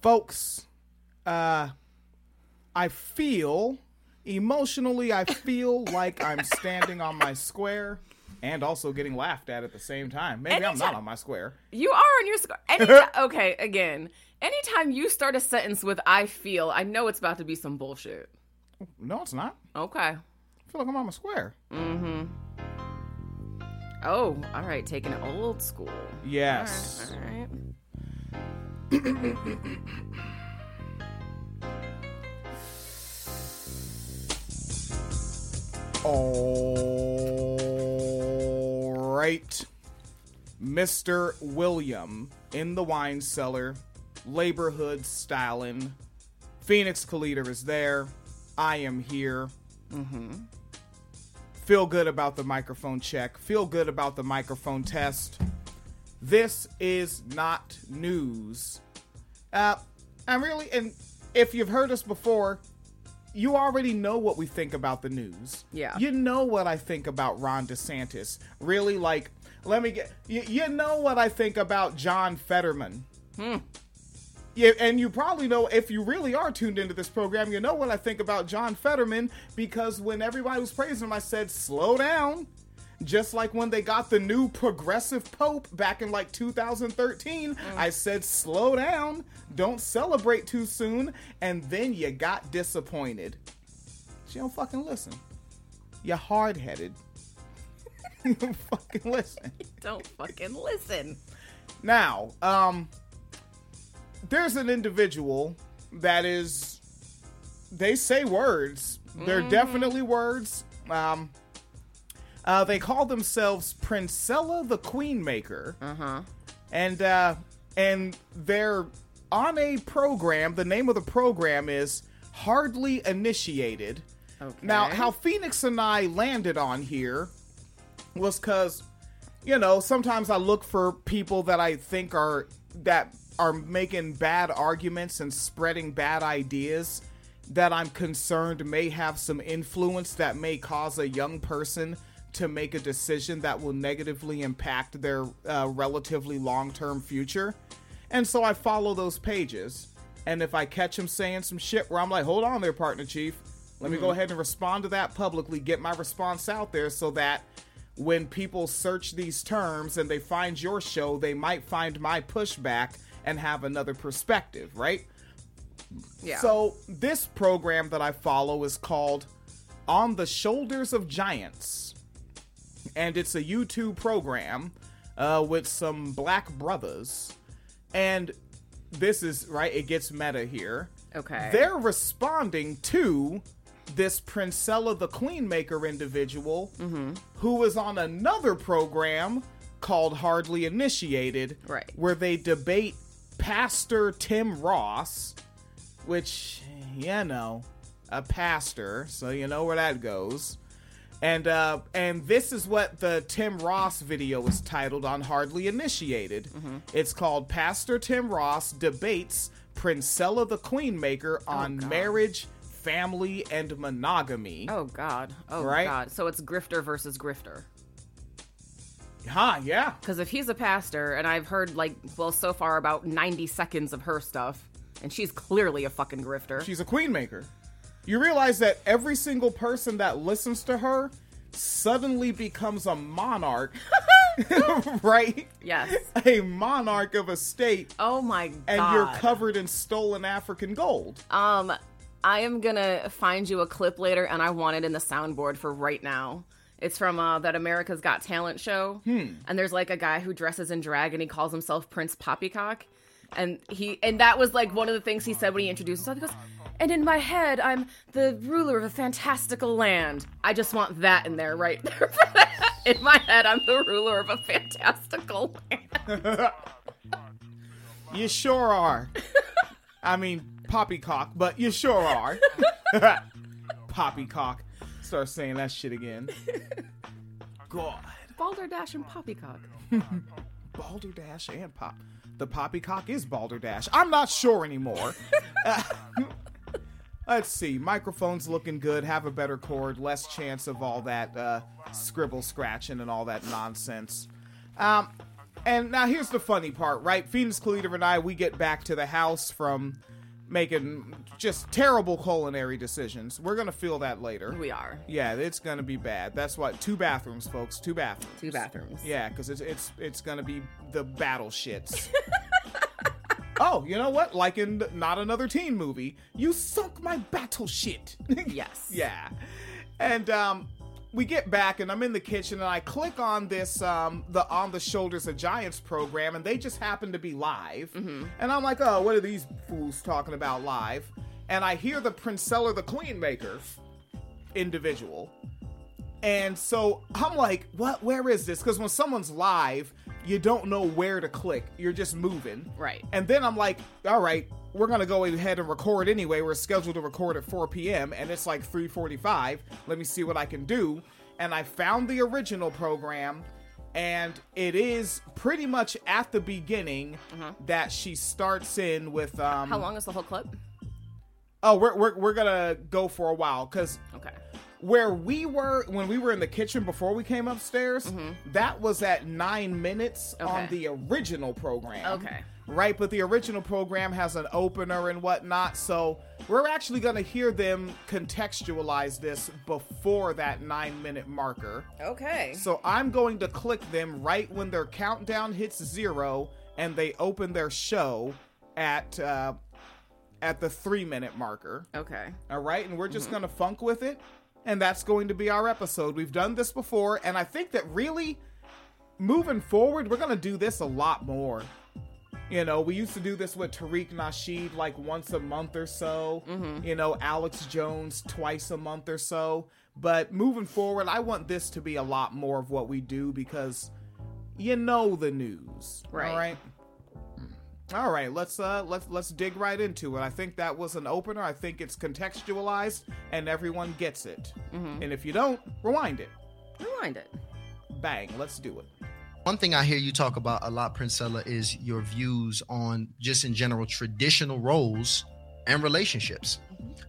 folks, uh, I feel emotionally, I feel like I'm standing on my square and also getting laughed at at the same time. Maybe I'm not on my square. You are on your square. Anytime, okay, again, anytime you start a sentence with "I feel," I know it's about to be some bullshit. No, it's not. Okay. I feel like I'm on my square. Mm-hmm. Oh, all right, taking it old school. Yes. All right. All right. Mr. William in the wine cellar, labor hood styling. Phoenix Calida is there. I am here. Mm-hmm. Feel good about the microphone check. Feel good about the microphone test. This is not news. Uh, I'm really, and if you've heard us before, you already know what we think about the news. Yeah. You know what I think about Ron DeSantis. Really, like, let me get, you, you know what I think about John Fetterman. Yeah, and you probably know if you really are tuned into this program, you know what I think about John Fetterman because when everybody was praising him, I said, slow down. Just like when they got the new progressive pope back in like 2013, I said, slow down. Don't celebrate too soon. And then you got disappointed. She don't fucking listen. You're hard headed. you don't fucking listen. Don't fucking listen. Now, um, there's an individual that is, they say words. They're definitely words. Um, uh, they call themselves Princella the Queen Maker, Uh huh. and uh, and they're on a program. The name of the program is Hardly Initiated. Okay. Now, how Phoenix and I landed on here was because, you know, sometimes I look for people that I think are that are making bad arguments and spreading bad ideas that I'm concerned may have some influence that may cause a young person to make a decision that will negatively impact their uh, relatively long-term future. And so I follow those pages. And if I catch them saying some shit where I'm like, hold on there, partner chief, let me go ahead and respond to that publicly, get my response out there so that when people search these terms and they find your show, they might find my pushback and have another perspective, right? yeah. So, this program that I follow is called On the Shoulders of Giants. And it's a YouTube program uh, with some black brothers. And this is, right, it gets meta here. okay. They're responding to this Princella the Queen Maker individual who is on another program called Hardly Initiated, Right. where they debate Pastor Tim Ross, which, you know, a pastor, so you know where that goes. And uh, and this is what the Tim Ross video is titled on Hardly Initiated. It's called Pastor Tim Ross debates Princella the Queen Maker on God. marriage, family, and monogamy. oh God. Oh Right? God. So it's grifter versus grifter. Huh? Yeah. Because if he's a pastor, and I've heard like, well, so far about ninety seconds of her stuff, and she's clearly a fucking grifter. She's a queen maker. You realize that every single person that listens to her suddenly becomes a monarch, right? yes. A monarch of a state, Oh my God. and you're covered in stolen African gold. Um, I am gonna find you a clip later, and I want it in the soundboard for right now. It's from uh, that America's Got Talent show, and there's like a guy who dresses in drag, and he calls himself Prince Poppycock, and he and that was like one of the things he said when he introduced himself. He goes, "And in my head, I'm the ruler of a fantastical land." I just want that in there, right there. in my head, I'm the ruler of a fantastical land. You sure are. I mean, poppycock, but you sure are. poppycock. Start saying that shit again. God. Balderdash and Poppycock. Balderdash and Pop. The poppycock is Balderdash. I'm not sure anymore. Let's see. Microphone's looking good. Have a better cord. Less chance of all that uh, scribble scratching and all that nonsense. Um, And now here's the funny part, right? Phoenix Calida and I, we get back to the house from making just terrible culinary decisions. We're gonna feel that later. We are. Yeah, it's gonna be bad. That's what two bathrooms, folks. Two bathrooms. Two bathrooms. Yeah, because it's it's it's gonna be the battle shits. oh, you know what? Like in not another teen movie, you sunk my battle shit. Yes. yeah, and um, we get back and I'm in the kitchen and I click on this um the On the Shoulders of Giants program and they just happen to be live. And I'm like, oh, what are these fools talking about live? And I hear the Princella the Queen Maker individual. And so I'm like, what where is this? Because when someone's live, you don't know where to click. You're just moving. Right. And then I'm like, all right, we're gonna go ahead and record anyway. We're scheduled to record at 4 p.m. and it's like 3:45. Let me see what I can do. And I found the original program, and it is pretty much at the beginning that she starts in with. Um, How long is the whole clip? Oh, we're we're we're gonna go for a while because Okay. Where we were when we were in the kitchen before we came upstairs, that was at nine minutes on Mm-hmm. The original program. Okay. Right, but the original program has an opener and whatnot, so we're actually going to hear them contextualize this before that nine minute marker. Okay. So I'm going to click them right when their countdown hits zero and they open their show at uh, at the three minute marker. Okay. All right, and we're just gonna funk with it, and that's going to be our episode. We've done this before, and I think that really moving forward, we're gonna do this a lot more. You know, we used to do this with Tariq Nasheed like once a month or so. Mm-hmm. You know, Alex Jones twice a month or so. But moving forward, I want this to be a lot more of what we do because you know the news. Right. All right. All right, let's uh let's let's dig right into it. I think that was an opener. I think it's contextualized and everyone gets it. And if you don't, rewind it. Rewind it. Bang, let's do it. One thing I hear you talk about a lot, Princella, is your views on just in general traditional roles and relationships.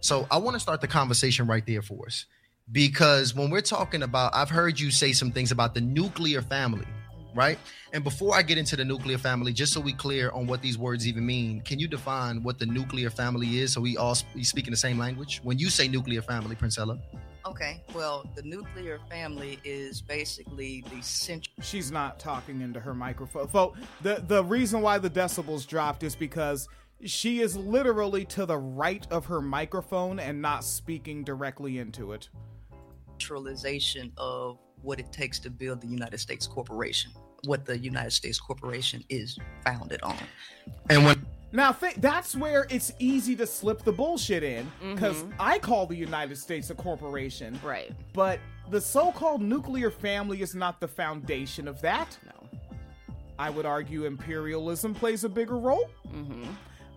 So I want to start the conversation right there for us. Because when we're talking about, I've heard you say some things about the nuclear family, right? And before I get into the nuclear family, just so we clear on what these words even mean, can you define what the nuclear family is so we all sp- we speak in the same language? When you say nuclear family, Princella, Okay, well, the nuclear family is basically the central. She's not talking into her microphone. Fo- the the reason why the decibels dropped is because she is literally to the right of her microphone and not speaking directly into it. centralization of what it takes to build the United States corporation, what the United States corporation is founded on. and when Now, th- that's where it's easy to slip the bullshit in because I call the United States a corporation, Right. but the so called nuclear family is not the foundation of that. No. I would argue imperialism plays a bigger role. Mm-hmm.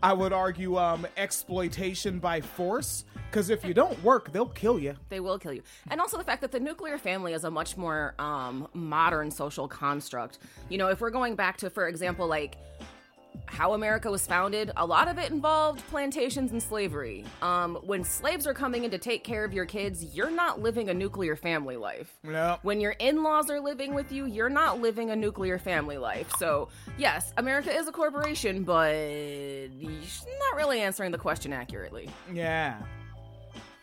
I would argue um, exploitation by force because if you don't work, they'll kill you. They will kill you. And also the fact that the nuclear family is a much more um, modern social construct. You know, if we're going back to, for example, like how America was founded, a lot of it involved plantations and slavery. Um, when slaves are coming in to take care of your kids, you're not living a nuclear family life. Yeah. When your in laws are living with you, you're not living a nuclear family life. So, yes, America is a corporation, but not really answering the question accurately. Yeah.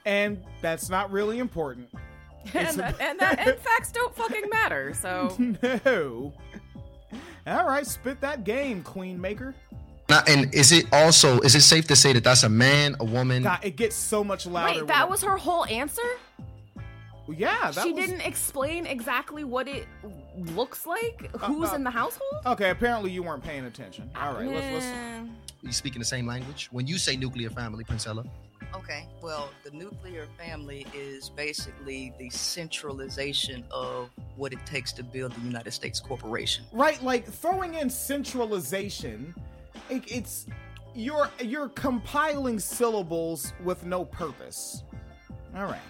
And that's not really important. And, that, and, that, and facts don't fucking matter. So, No. All right, spit that game, Queen Maker. Now, and is it also is it safe to say that that's a man, a woman? God, it gets so much louder. wait, that was her whole answer? yeah. That she was, didn't explain exactly what it looks like. Who's uh, in the household? Okay, apparently you weren't paying attention. All right, let's let's. You speak in the same language. When you say nuclear family, Princella, Okay, well, the nuclear family is basically the centralization of what it takes to build the United States corporation. Right, like throwing in centralization, it, it's you're you're compiling syllables with no purpose. All right.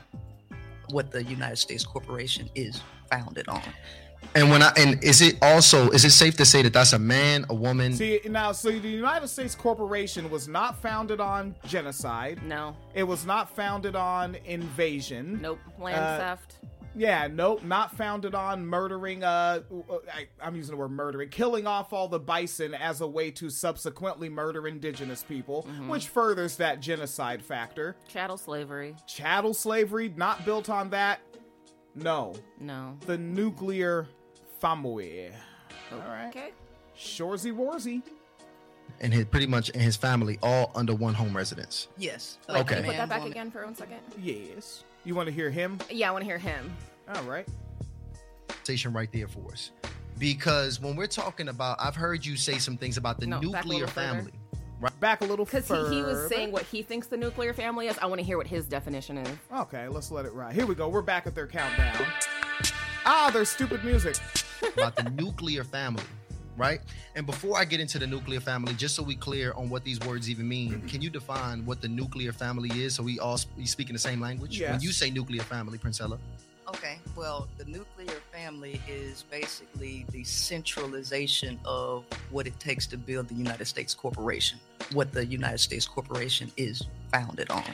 What the United States corporation is founded on. And when I and is it also is it safe to say that that's a man, a woman? See now, so the United States Corporation was not founded on genocide. no, It was not founded on invasion. nope. Land Uh, theft. Yeah, nope, not founded on murdering. Uh, I, I'm using the word murdering, killing off all the bison as a way to subsequently murder indigenous people, which furthers that genocide factor. Chattel slavery. Chattel slavery, not built on that. No, No. the nuclear family. All right, Okay. Shorzy Warzy. And his pretty much and his family all under one home residence. Yes. Wait, Okay. Can you put that back woman. again for one second? Yes. You want to hear him? Yeah, I want to hear him. All right. Station right there for us. Because when we're talking about, I've heard you say some things about the No, nuclear family. further. family. Back a little Because he, he was saying what he thinks the nuclear family is. I want to hear what his definition is. Okay, let's let it ride. Here we go. We're back at their countdown. Ah, there's stupid music. About the nuclear family, right? And before I get into the nuclear family, just so we clear on what these words even mean, mm-hmm. can you define what the nuclear family is so we all sp- we speak in the same language? When you say nuclear family, Princella, Okay. Well, the nuclear family is basically the centralization of what it takes to build the United States corporation, what the United States corporation is founded on.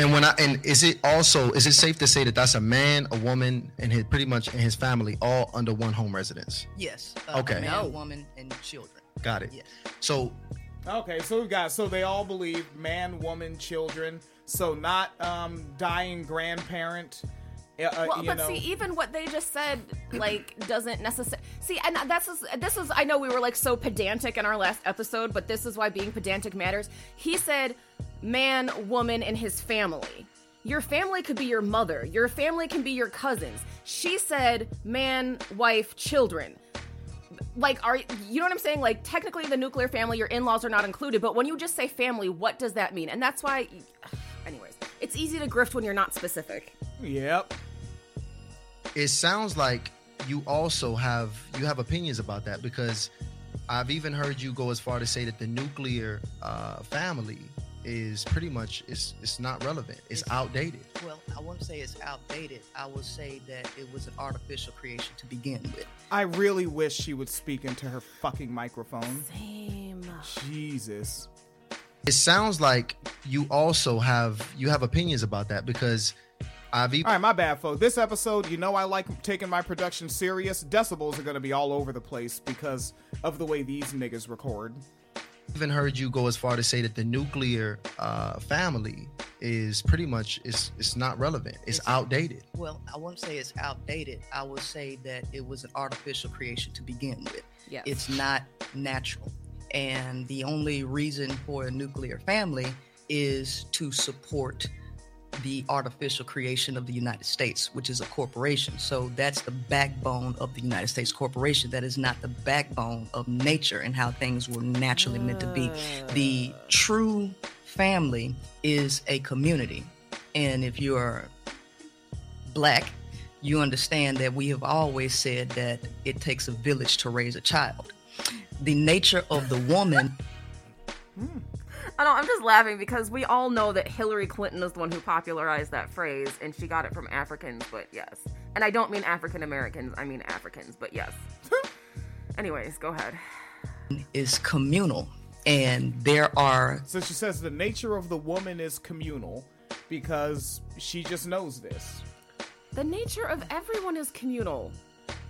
And when I and is it also is it safe to say that that's a man, a woman, and his pretty much and his family all under one home residence? Yes. Uh, Okay. A man, No. woman, and children. Got it. Yes. So Okay, so we got so they all believe man, woman, children. So not um dying grandparent. Uh, uh, Well, you but know. see, even what they just said, like, doesn't necessarily see. And that's is, this is. I know we were like so pedantic in our last episode, but this is why being pedantic matters. He said, "Man, woman, and his family." Your family could be your mother. Your family can be your cousins. She said, "Man, wife, children." Like, are you know what I'm saying? Like, technically, the nuclear family, your in-laws are not included. But when you just say family, what does that mean? And that's why, anyways, it's easy to grift when you're not specific. Yep. it sounds like you also have you have opinions about that because I've even heard you go as far to say that the nuclear uh, family is pretty much it's it's not relevant. It's outdated. Well, I won't say it's outdated. I will say that it was an artificial creation to begin with. I really wish she would speak into her fucking microphone. Same. Jesus. It sounds like you also have you have opinions about that because I've even All right, my bad, folks. This episode, you know, I like taking my production serious. Decibels are gonna be all over the place because of the way these niggas record. Even heard you go as far to say that the nuclear uh, family is pretty much it's it's not relevant. It's It's- outdated. Well, I won't say it's outdated. I will say that it was an artificial creation to begin with. Yes. It's not natural. And the only reason for a nuclear family is to support the artificial creation of the United States, which is a corporation. So that's the backbone of the United States corporation. That is not the backbone of nature and how things were naturally meant to be. The true family is a community. And if you're black, you understand that we have always said that it takes a village to raise a child. The nature of the woman hmm. I know, I'm just laughing because we all know that Hillary Clinton is the one who popularized that phrase and she got it from Africans, but yes. And I don't mean African Americans, I mean Africans, but yes. Anyways, go ahead. is communal, and there are So she says the nature of the woman is communal because she just knows this. The nature of everyone is communal.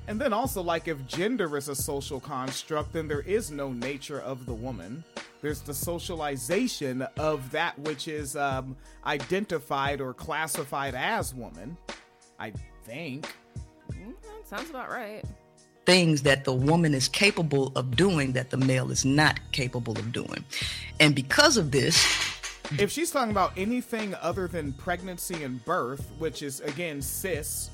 And then also, like, if gender is a social construct, then there is no nature of the woman. There's the socialization of that which is um, identified or classified as woman. I think. Mm, sounds about right. things that the woman is capable of doing that the male is not capable of doing. And because of this, If she's talking about anything other than pregnancy and birth, which is again cis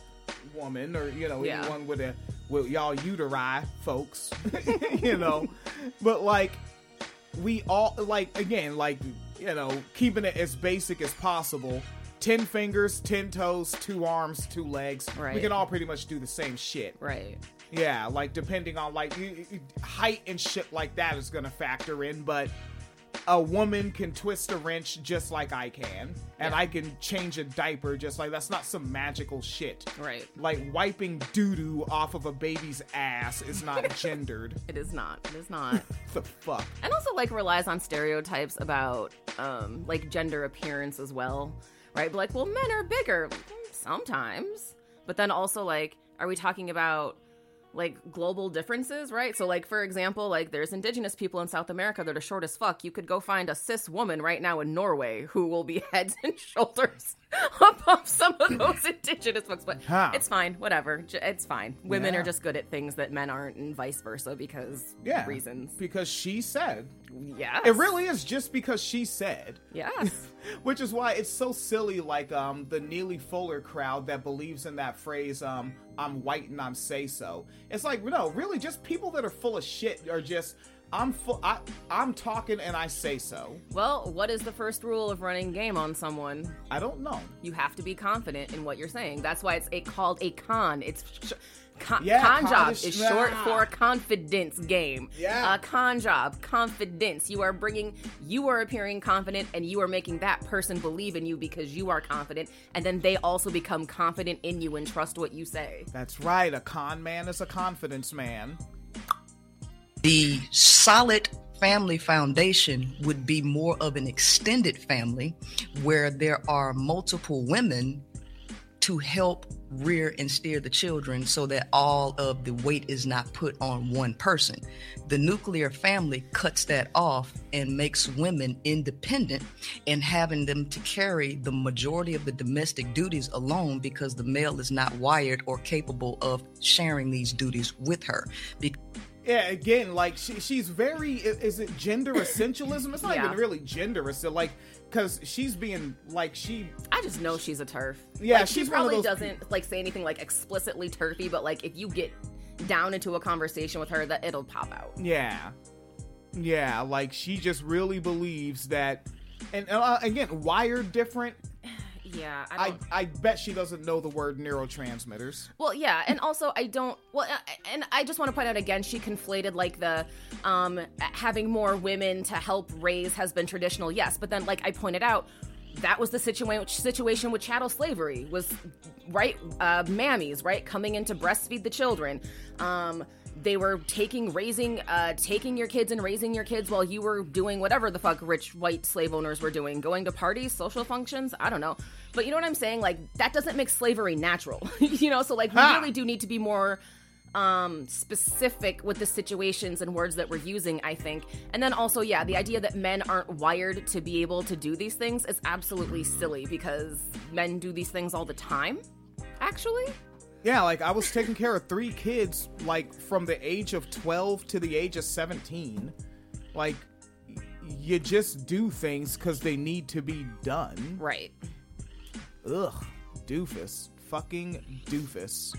woman or you know Yeah. anyone with a with y'all uteri folks, you know, but like we all like again like you know keeping it as basic as possible. Ten fingers, ten toes, two arms, two legs. Right. We can all pretty much do the same shit. Right. Yeah, like depending on like you- you- height and shit like that is gonna factor in, but a woman can twist a wrench just like I can, and Yeah. I can change a diaper just like that's not some magical shit. Right. Like wiping doo doo off of a baby's ass is not gendered. It is not. It is not. the fuck? and also like relies on stereotypes about um like gender appearance as well right but like well men are bigger sometimes But then also, like, are we talking about like global differences, right? So, like for example, like there's indigenous people in South America that are short as fuck. You could go find a cis woman right now in Norway who will be heads and shoulders above some of those indigenous folks. But Huh. it's fine, whatever. It's fine. Women Yeah. are just good at things that men aren't, and vice versa because Yeah. reasons. Because she said. Yeah, It really is just because she said. yes. Which is why it's so silly, like um the Neely Fuller crowd that believes in that phrase, um, I'm white and I'm say so. It's like, no, really just people that are full of shit are just I'm full I I'm talking and I say so. Well, what is the first rule of running game on someone? I don't know. You have to be confident in what you're saying. That's why it's a, called a con. It's sh- con, Yeah, con con job is- is short for confidence game. Yeah. A con job, confidence. You are bringing, you are appearing confident, and you are making that person believe in you because you are confident, and then they also become confident in you and trust what you say. That's right, a con man is a confidence man. The solid family foundation would be more of an extended family where there are multiple women to help rear and steer the children so that all of the weight is not put on one person. The nuclear family cuts that off and makes women independent and having them to carry the majority of the domestic duties alone because the male is not wired or capable of sharing these duties with her. Yeah, again, like she, she's very is it gender essentialism? It's not Yeah. even really gender essential, like because she's being like she. I just know she's a turf. Yeah, Like, she probably doesn't like say anything like explicitly turfy, but like if you get down into a conversation with her, that it'll pop out. Yeah, yeah, like she just really believes that, and uh, again, wired different. Yeah, I I. I bet she doesn't know the word neurotransmitters. Well, yeah, and also I don't. Well, uh, and I just want to point out again, she conflated like the um having more women to help raise has been traditional, yes, but then like I pointed out. That was the situation situation with chattel slavery was right uh mammies right coming in to breastfeed the children um they were taking raising uh taking your kids and raising your kids while you were doing whatever the fuck rich white slave owners were doing going to parties social functions i don't know. But you know what i'm saying? Like that doesn't make slavery natural you know? So like we really do need to be more um specific with the situations and words that we're using i think. And then also yeah the idea that men aren't wired to be able to do these things is absolutely silly because men do these things all the time actually Yeah, like I was taking care of three kids, like from the age of twelve to the age of seventeen. Like you just do things because they need to be done. right Ugh, doofus, fucking doofus.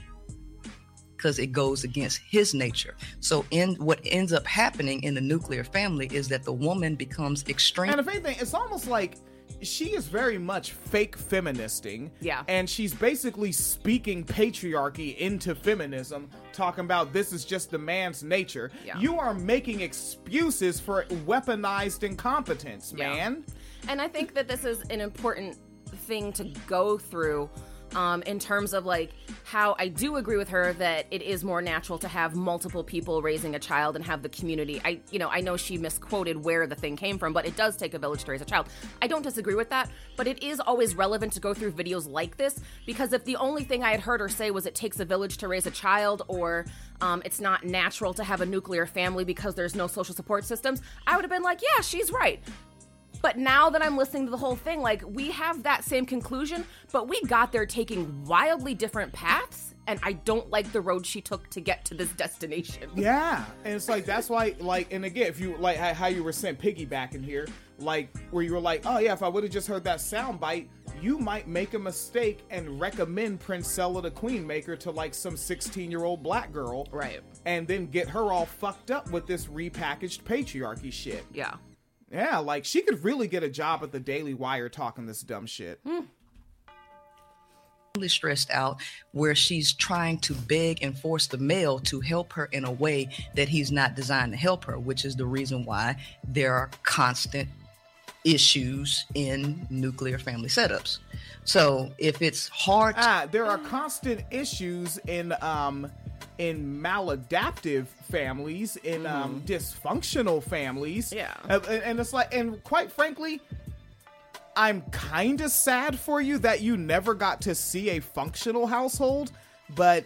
because it goes against his nature. So, in what ends up happening in the nuclear family is that the woman becomes extreme. And if anything, it's almost like she is very much fake feministing. Yeah. And she's basically speaking patriarchy into feminism, talking about this is just the man's nature. Yeah. You are making excuses for weaponized incompetence, Yeah. man. And I think that this is an important thing to go through um, in terms of like how I do agree with her that it is more natural to have multiple people raising a child and have the community. I, you know, I know she misquoted where the thing came from, but it does take a village to raise a child. I don't disagree with that, but it is always relevant to go through videos like this because if the only thing I had heard her say was it takes a village to raise a child or um, it's not natural to have a nuclear family because there's no social support systems, I would have been like, yeah, she's right. But now that I'm listening to the whole thing, like we have that same conclusion, but we got there taking wildly different paths, and I don't like the road she took to get to this destination. Yeah, and it's like that's why, like, and again, if you like how- you were sent piggybacking here, like where you were like, oh yeah, if I would have just heard that sound bite, you might make a mistake and recommend Princella the Queenmaker to like some 16 year old black girl, Right. And then get her all fucked up with this repackaged patriarchy shit. Yeah. Yeah, like she could really get a job at the Daily Wire talking this dumb shit. really stressed out where she's trying to beg and force the male to help her in a way that he's not designed to help her, which is the reason why there are constant issues in nuclear family setups. So if it's hard to Ah, there are constant issues in um in maladaptive families, in um dysfunctional families. Yeah. Uh, and, and it's like, and quite frankly, I'm kind of sad for you that you never got to see a functional household, but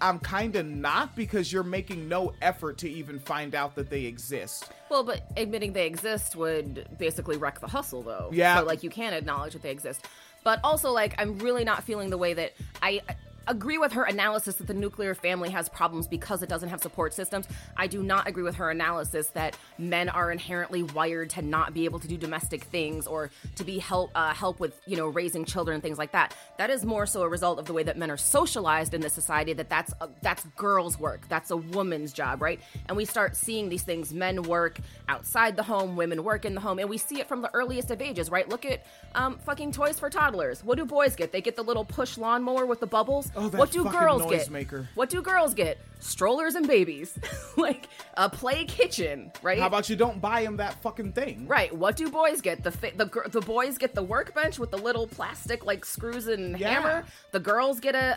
I'm kind of not because you're making no effort to even find out that they exist. Well, but admitting they exist would basically wreck the hustle, though. Yeah. So, like, you can't acknowledge that they exist. But also, like, I'm really not feeling the way that I agree with her analysis that the nuclear family has problems because it doesn't have support systems. I do not agree with her analysis that men are inherently wired to not be able to do domestic things or to be help uh, help with you know raising children and things like that. That is more so a result of the way that men are socialized in this society. That that's a, that's girls' work. That's a woman's job, right? And we start seeing these things: men work outside the home, women work in the home, and we see it from the earliest of ages, right? Look at um, fucking toys for toddlers. What do boys get? They get the little push lawnmower with the bubbles. Oh, what do girls get? maker. What do girls get? Strollers and babies, like a play kitchen, right? How about you don't buy him that fucking thing? Right. What do boys get? The fi- the the boys get the workbench with the little plastic like screws and Yeah. hammer. The girls get a,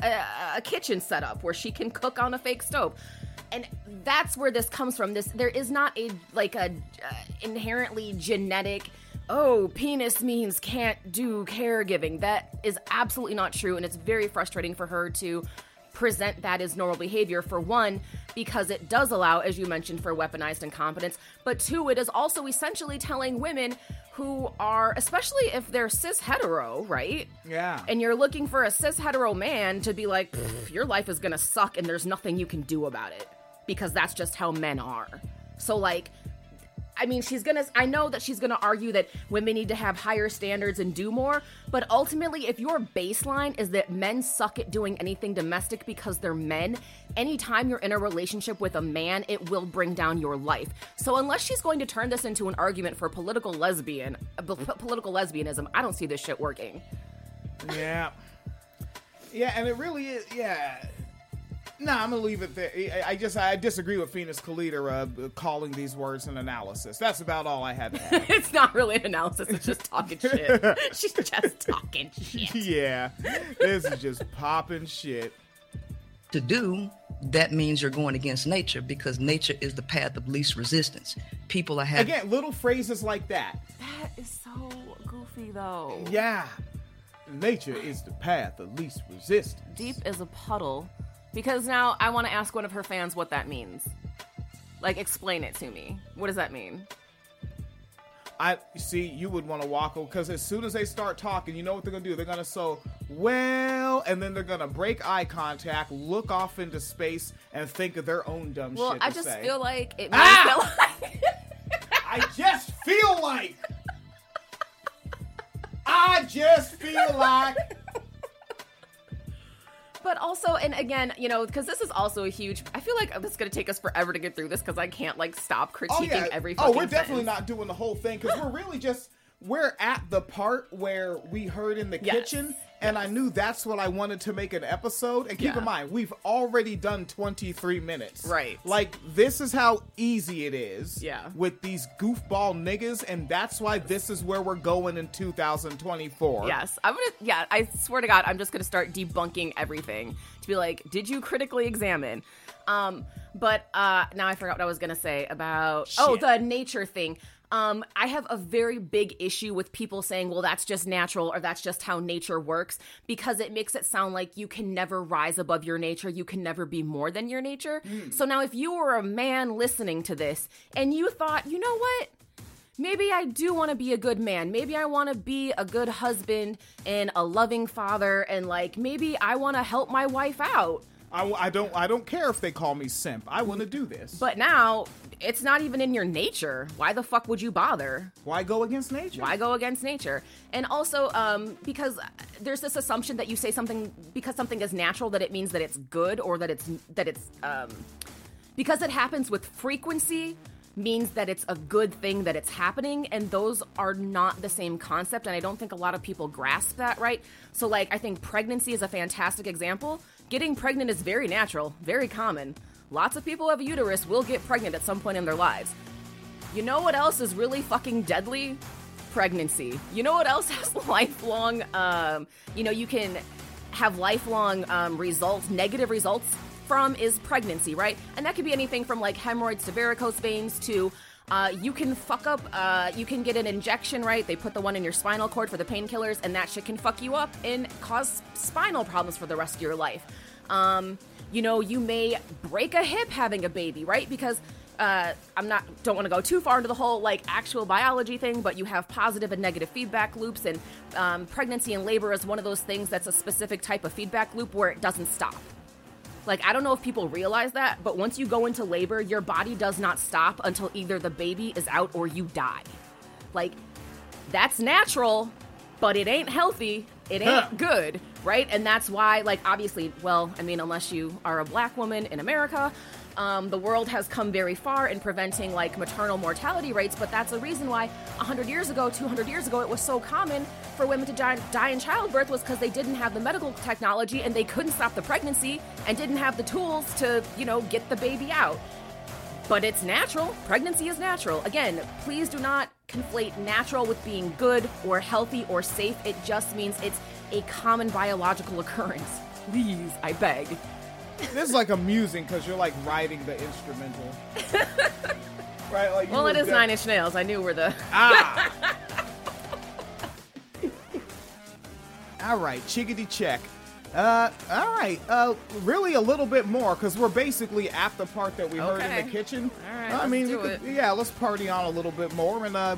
a a kitchen setup where she can cook on a fake stove. And that's where this comes from. This there is not a like a uh, inherently genetic oh, penis means can't do caregiving. That is absolutely not true and it's very frustrating for her to present that as normal behavior for one because it does allow as you mentioned for weaponized incompetence but two it is also essentially telling women who are especially if they're cis hetero right Yeah. and you're looking for a cis hetero man to be like your life is gonna suck and there's nothing you can do about it because that's just how men are so like I mean, she's gonna, I know that she's gonna argue that women need to have higher standards and do more, but ultimately, if your baseline is that men suck at doing anything domestic because they're men, anytime you're in a relationship with a man, it will bring down your life. So, unless she's going to turn this into an argument for political lesbian, uh, b- political lesbianism, I don't see this shit working. Yeah. Yeah, and it really is. Yeah. Nah, I'm gonna leave it there. I- I just I disagree with Phoenix Calida uh, calling these words an analysis. That's about all I had to add. it's not really an analysis, it's just talking shit. she's just talking shit. yeah, this is just popping shit. To do, that means you're going against nature because nature is the path of least resistance. People are having Again, little phrases like that. That is so goofy, though. Yeah, nature is the path of least resistance. deep as a puddle because now I want to ask one of her fans what that means. Like, explain it to me. What does that mean? I see you would want to walk because as soon as they start talking, you know what they're gonna do? They're gonna so well, and then they're gonna break eye contact, look off into space, and think of their own dumb Well, shit. Well, I just say. feel like it Ah! that, like, I just feel like. I just feel like. but also, and again, you know, because this is also a huge. I feel like this is gonna take us forever to get through this because I can't like stop critiquing Oh yeah. every. oh, we're definitely sentence. not doing the whole thing because we're really just we're at the part where we heard in the Yes. kitchen, and I knew that's what I wanted to make an episode. And keep Yeah. in mind, we've already done 23 minutes. Right. Like this is how easy it is. Yeah. With these goofball niggas, and that's why this is where we're going in 2024. Yes, I'm gonna. Yeah, I swear to God, I'm just gonna start debunking everything to be like, did you critically examine? Um, but uh, now I forgot what I was gonna say about. Oh, the nature thing. Um, I have a very big issue with people saying, well, that's just natural or that's just how nature works because it makes it sound like you can never rise above your nature. You can never be more than your nature. So now, if you were a man listening to this and you thought, you know what? maybe I do want to be a good man. Maybe I want to be a good husband and a loving father, and like maybe I want to help my wife out. I, I don't I don't care if they call me simp. I want to do this. But now it's not even in your nature. Why the fuck would you bother? why go against nature? Why go against nature? And also, um, because there's this assumption that you say something because something is natural that it means that it's good or that it's that it's um, because it happens with frequency means that it's a good thing that it's happening and those are not the same concept and i don't think a lot of people grasp that right so like i think pregnancy is a fantastic example getting pregnant is very natural very common lots of people have a uterus will get pregnant at some point in their lives you know what else is really fucking deadly? Pregnancy. You know what else has lifelong, um, you know, you can have lifelong um, results, negative results from is pregnancy, right? And that could be anything from like hemorrhoids to varicose veins to Uh, you can fuck up. Uh, you can get an injection, right? They put the one in your spinal cord for the painkillers, and that shit can fuck you up and cause spinal problems for the rest of your life. Um, you know, you may break a hip having a baby, right? Because uh, I'm not don't want to go too far into the whole like actual biology thing, but you have positive and negative feedback loops, and um, pregnancy and labor is one of those things that's a specific type of feedback loop where it doesn't stop. Like I don't know if people realize that, but once you go into labor, your body does not stop until either the baby is out or you die. Like that's natural, but it ain't healthy. It ain't Huh. good, right? And that's why, like, obviously, well, I mean, unless you are a black woman in America, um, the world has come very far in preventing like maternal mortality rates. But that's the reason why 100 years ago, 200 years ago, it was so common for women to die, die in childbirth was because they didn't have the medical technology and they couldn't stop the pregnancy and didn't have the tools to, you know, get the baby out but it's natural. Pregnancy is natural. Again, please do not conflate natural with being good or healthy or safe. It just means it's a common biological occurrence. Please, I beg. This is like amusing because you're like writing the instrumental. right? Like Well, it is def- Nine Inch Nails. I knew where the. Ah. all right, chickadee check. Uh, all right. Uh, really a little bit more because we're basically at the part that we heard in the kitchen. All right, I let's mean, could- yeah, let's party on a little bit more and uh,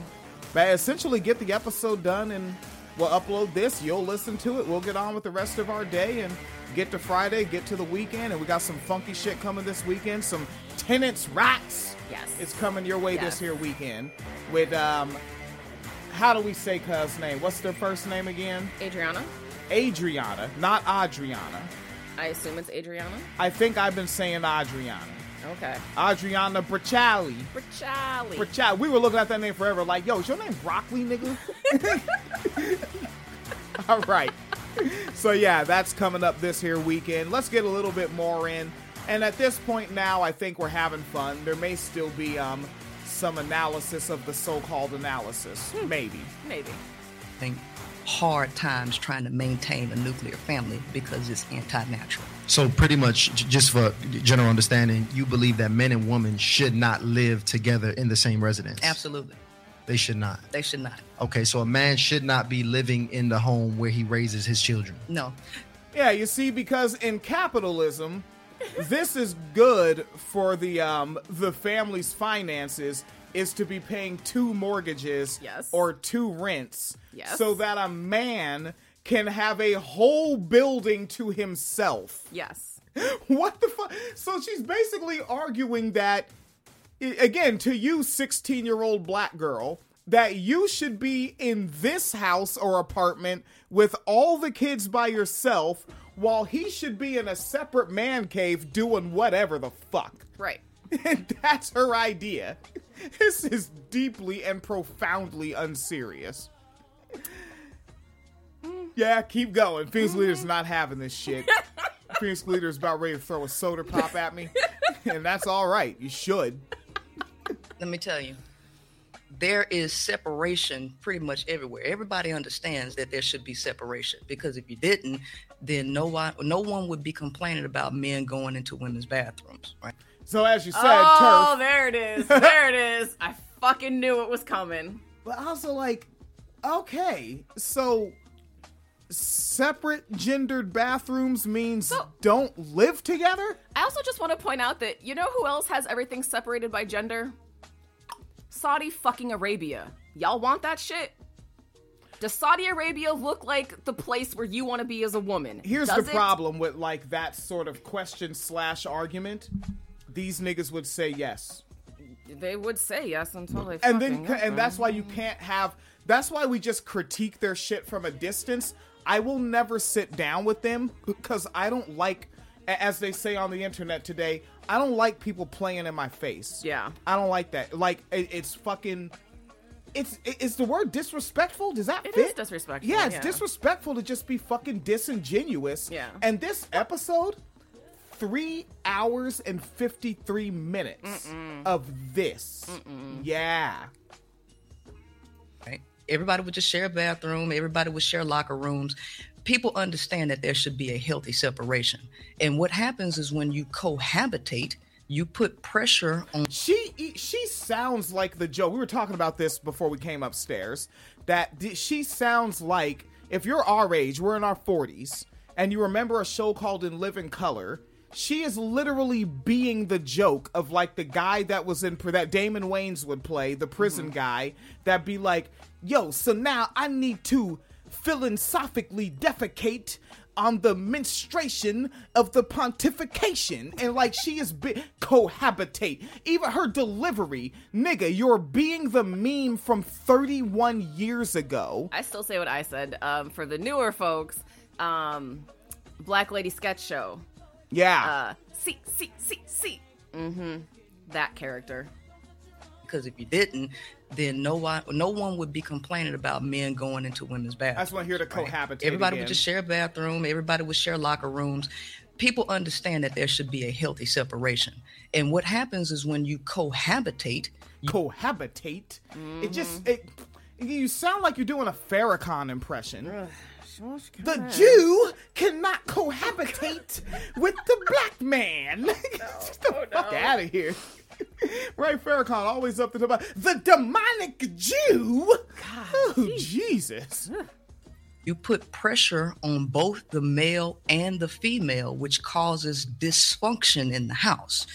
essentially get the episode done and we'll upload this. You'll listen to it. We'll get on with the rest of our day and get to Friday, get to the weekend, and we got some funky shit coming this weekend. Some tenants rats. Yes. It's coming your way Yes. this here weekend with um how do we say cuz name? What's their first name again? Adriana? Adriana, not Adriana. I assume it's Adriana. I think I've been saying Adriana. Okay. Adriana Bracciali. Brachali. Bracciali. We were looking at that name forever like, yo, is your name Broccoli, nigga? All right. So yeah, that's coming up this here weekend. Let's get a little bit more in. And at this point now, I think we're having fun. There may still be um some analysis of the so-called analysis, maybe. Maybe. I think hard times trying to maintain a nuclear family because it's anti-natural. So pretty much, just for general understanding, you believe that men and women should not live together in the same residence. Absolutely, They should not. they should not. Okay, so a man should not be living in the home where he raises his children. No, Yeah, you see, because in capitalism, this is good for the um the family's finances is to be paying two mortgages Yes. or two rents Yes. so that a man can have a whole building to himself. Yes. What the fuck? So she's basically arguing that, i- again, to you, 16 year old black girl, that you should be in this house or apartment with all the kids by yourself while he should be in a separate man cave doing whatever the fuck. Right. And that's her idea. This is deeply and profoundly unserious. Yeah, keep going. Phoenix mm-hmm. Leader's not having this shit. Phoenix Leader's about ready to throw a soda pop at me. And that's all right. You should. Let me tell you, there is separation pretty much everywhere. Everybody understands that there should be separation because if you didn't, then no one, no one would be complaining about men going into women's bathrooms, right? So as you said, oh, turf. there it is. There it is. I fucking knew it was coming. But also like, okay, so separate gendered bathrooms means So- don't live together? I also just want to point out that you know who else has everything separated by gender? Saudi fucking Arabia. Y'all want that shit? Does Saudi Arabia look like the place where you want to be as a woman? Here's Does the it? problem with like that sort of question slash argument. These niggas would say yes. They would say yes until they and then and that's why you mm. can't have that's why we just critique their shit from a distance i will never sit down with them because i don't like as they say on the internet today i don't like people playing in my face Yeah. i don't like that like it, it's fucking it's it- is the word disrespectful does that It fit is disrespectful, yeah it's yeah. disrespectful to just be fucking disingenuous Yeah. and this episode three hours and 53 minutes of this yeah right? Everybody would just share a bathroom, everybody would share locker rooms. People understand that there should be a healthy separation. And what happens is when you cohabitate, you put pressure on She she sounds like the joke We were talking about this before we came upstairs. That she sounds like if you're our age, we're in our 40s, and you remember a show called In Living Color. She is literally being the joke of like the guy that was in that Damon Wayans would play, the prison mm-hmm. guy, that be like, yo, so now I need to philosophically defecate on the menstruation of the pontification and like she is bi- cohabitate even her delivery nigga you're being the meme from 31 years ago I still say what I said. Um, for the newer folks, um, Black Lady Sketch Show. yeah Uh, see, see, see, see. Mm-hmm. That character. Because if you didn't, then no one no one would be complaining about men going into women's bathrooms. i just want to hear the right? cohabitate Everybody again. would just share a bathroom. Everybody would share locker rooms. People understand that there should be a healthy separation. And what happens is when you cohabitate, cohabitate it just mm-hmm. it you sound like you're doing a Farrakhan impression. The Jew cannot cohabitate with the black man. Get the fuck out of here. right, Farrakhan always up to the the demonic Jew. oh, Jesus. you put pressure on both the male and the female, which causes dysfunction in the house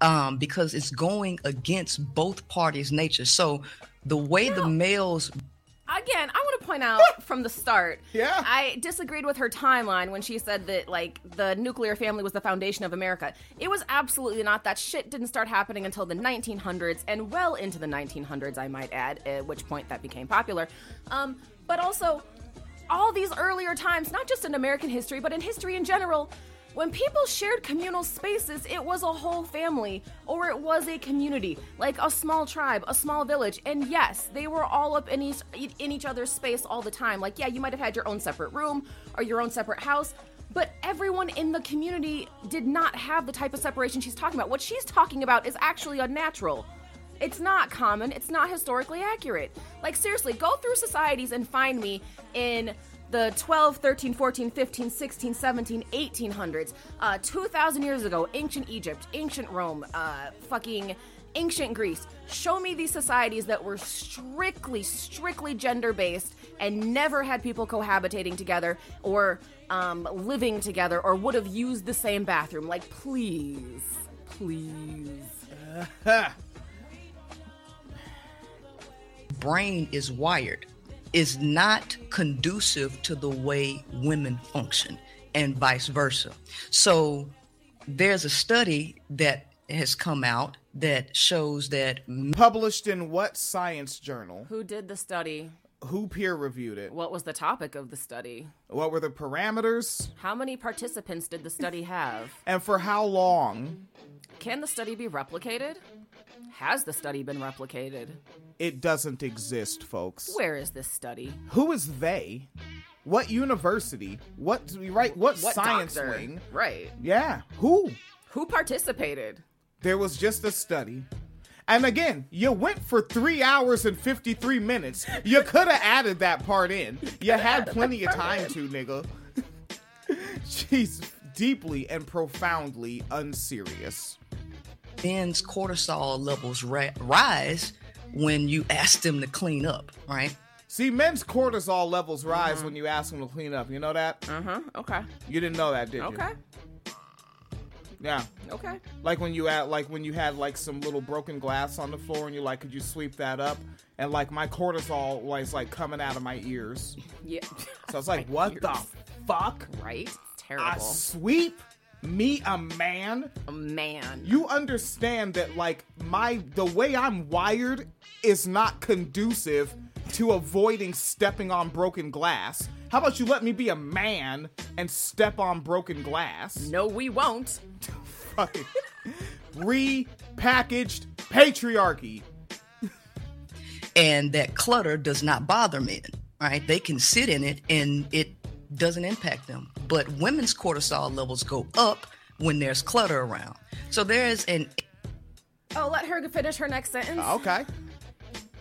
um, because it's going against both parties' nature. So the way the males Again, I want to point out from the start. Yeah. I disagreed with her timeline when she said that like the nuclear family was the foundation of America. It was absolutely not. That shit didn't start happening until the 1900s and well into the 1900s, I might add. At which point that became popular. Um, but also, all these earlier times, not just in American history, but in history in general, when people shared communal spaces, it was a whole family or it was a community, like a small tribe, a small village. And yes, they were all up in each in each other's space all the time. Like yeah, you might have had your own separate room or your own separate house, but everyone in the community did not have the type of separation she's talking about. What she's talking about is actually unnatural. It's not common. It's not historically accurate. Like, seriously, go through societies and find me in the 12, 13, 14, 15, 16, 17, 1800s, uh, 2,000 years ago, ancient Egypt, ancient Rome, uh, fucking ancient Greece. Show me these societies that were strictly, strictly gender based and never had people cohabitating together or um, living together or would have used the same bathroom. Like, please, please. brain is wired is not conducive to the way women function and vice versa. So there's a study that has come out that shows that Published in what science journal? Who did the study? Who peer reviewed it? What was the topic of the study? What were the parameters? How many participants did the study have? And for how long? Can the study be replicated? Has the study been replicated? It doesn't exist, folks. Where is this study? Who is they? What university? What right? What, What science doctor? wing? Right. Yeah. Who? Who participated? There was just a study. And again, you went for three hours and 53 minutes. You could have added that part in. You had plenty of time to, nigga. She's deeply and profoundly unserious. Men's cortisol levels ri- rise when you ask them to clean up, right? See, men's cortisol levels rise when you ask them to clean up. You know that? Uh huh. Okay. You didn't know that, did you? Okay. Yeah. Okay. Like when you had like when you had like some little broken glass on the floor and you're like, could you sweep that up? And like my cortisol was like coming out of my ears. Yeah. So I was like, what the fuck? Right? It's I terrible. sweep me a man? a man. You understand that like my the way I'm wired is not conducive to avoiding stepping on broken glass. How about you let me be a man and step on broken glass? no, we won't. Fucking repackaged patriarchy. And that clutter does not bother men, right? They can sit in it and it doesn't impact them. But women's cortisol levels go up when there's clutter around. So there is an Oh, let her finish her next sentence. Okay.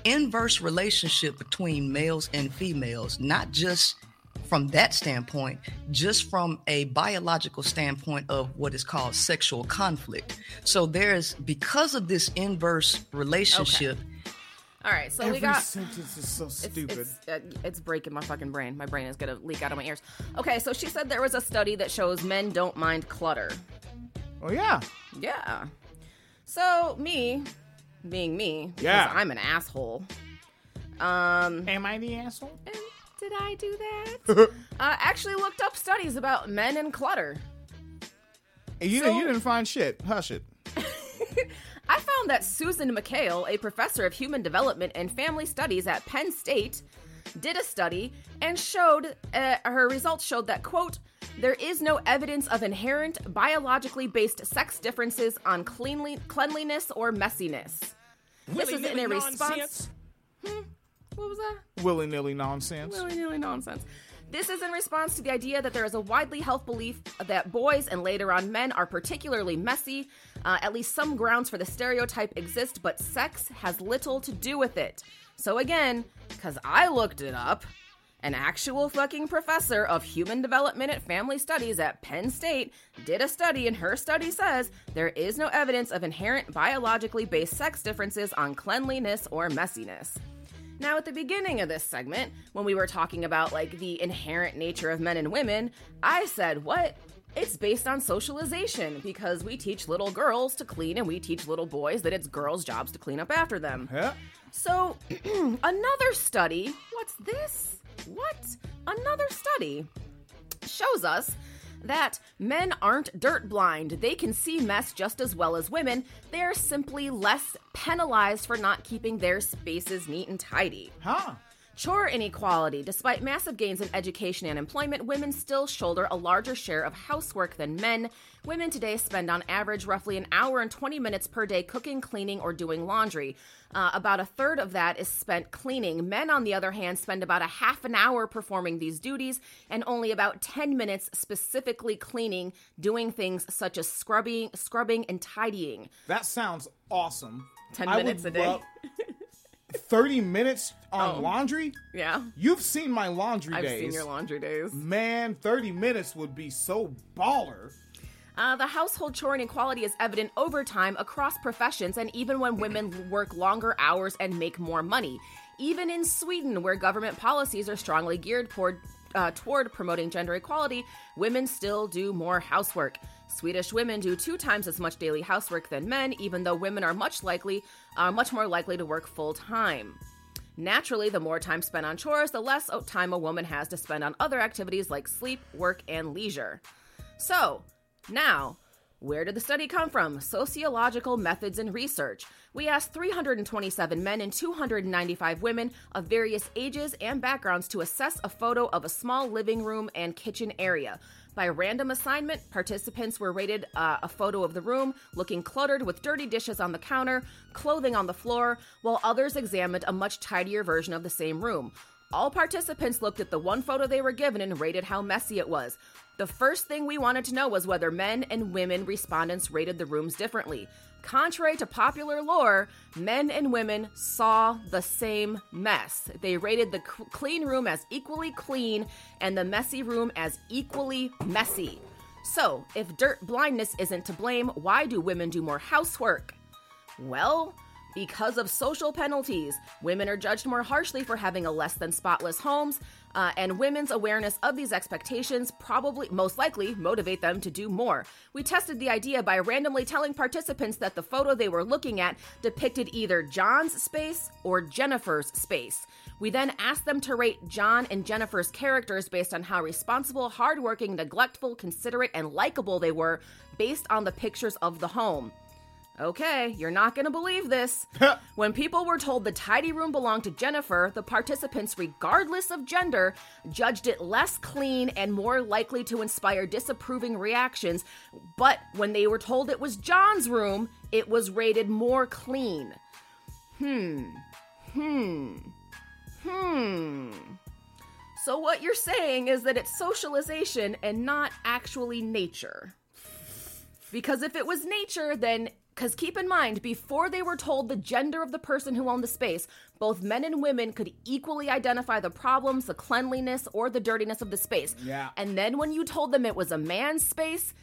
inverse relationship between males and females, not just from that standpoint, just from a biological standpoint of what is called sexual conflict. So there's because of this inverse relationship. All right, so Every we got. sentence is so stupid. it's, uh, it's breaking my fucking brain. My brain is gonna leak out of my ears. Okay, so she said there was a study that shows men don't mind clutter. oh yeah. Yeah. So me, being me, because Yeah. I'm an asshole. Um, Am I the asshole? and did I do that? uh, actually looked up studies about men and clutter. you, So- you didn't find shit. Hush it. I found that Susan McHale, a professor of human development and family studies at Penn State, did a study and showed uh, her results showed that quote there is no evidence of inherent biologically based sex differences on cleanly, cleanliness or messiness. This is in a response. Hmm? What was that? Willy nilly nonsense. Willy nilly nonsense. This is in response to the idea that there is a widely held belief that boys and later on men are particularly messy. Uh, at least some grounds for the stereotype exist, but sex has little to do with it. So, again, because I looked it up, an actual fucking professor of human development and family studies at Penn State did a study, and her study says there is no evidence of inherent biologically based sex differences on cleanliness or messiness. Now, at the beginning of this segment, when we were talking about like the inherent nature of men and women, I said, what? It's based on socialization because we teach little girls to clean and we teach little boys that it's girls' jobs to clean up after them. Yeah. So, another study, what's this? What? Another study shows us that men aren't dirt blind. They can see mess just as well as women. They are simply less penalized for not keeping their spaces neat and tidy. Huh. Chore inequality. Despite massive gains in education and employment, women still shoulder a larger share of housework than men. Women today spend on average roughly an hour and 20 minutes per day cooking, cleaning, or doing laundry. Uh, about a third of that is spent cleaning. Men, on the other hand, spend about a half an hour performing these duties and only about 10 minutes specifically cleaning, doing things such as scrubbing, scrubbing and tidying. That sounds awesome. 10 I minutes a day. love- 30 minutes on Oh. laundry? Yeah. You've seen my laundry I've days. seen your laundry days. Man, 30 minutes would be so baller. Uh, the household chore inequality is evident over time across professions and even when women work longer hours and make more money. Even in Sweden, where government policies are strongly geared toward, uh, toward promoting gender equality, women still do more housework. Swedish women do two times as much daily housework than men, even though women are much likely, uh, much more likely to work full time. Naturally, the more time spent on chores, the less time a woman has to spend on other activities like sleep, work, and leisure. So, now, where did the study come from? Sociological methods and research. We asked 327 men and 295 women of various ages and backgrounds to assess a photo of a small living room and kitchen area. By random assignment, participants were rated uh, a photo of the room looking cluttered with dirty dishes on the counter, clothing on the floor, while others examined a much tidier version of the same room. All participants looked at the one photo they were given and rated how messy it was. The first thing we wanted to know was whether men and women respondents rated the rooms differently. Contrary to popular lore, men and women saw the same mess. They rated the clean room as equally clean and the messy room as equally messy. So, if dirt blindness isn't to blame, why do women do more housework? Well, because of social penalties, women are judged more harshly for having a less than spotless homes, uh, and women's awareness of these expectations probably, most likely, motivate them to do more. We tested the idea by randomly telling participants that the photo they were looking at depicted either John's space or Jennifer's space. We then asked them to rate John and Jennifer's characters based on how responsible, hardworking, neglectful, considerate, and likable they were based on the pictures of the home. Okay, you're not gonna believe this. when people were told the tidy room belonged to Jennifer, the participants, regardless of gender, judged it less clean and more likely to inspire disapproving reactions. But when they were told it was John's room, it was rated more clean. Hmm. Hmm. Hmm. So, what you're saying is that it's socialization and not actually nature. Because if it was nature, then Because keep in mind, before they were told the gender of the person who owned the space, both men and women could equally identify the problems, the cleanliness, or the dirtiness of the space. Yeah. And then when you told them it was a man's space,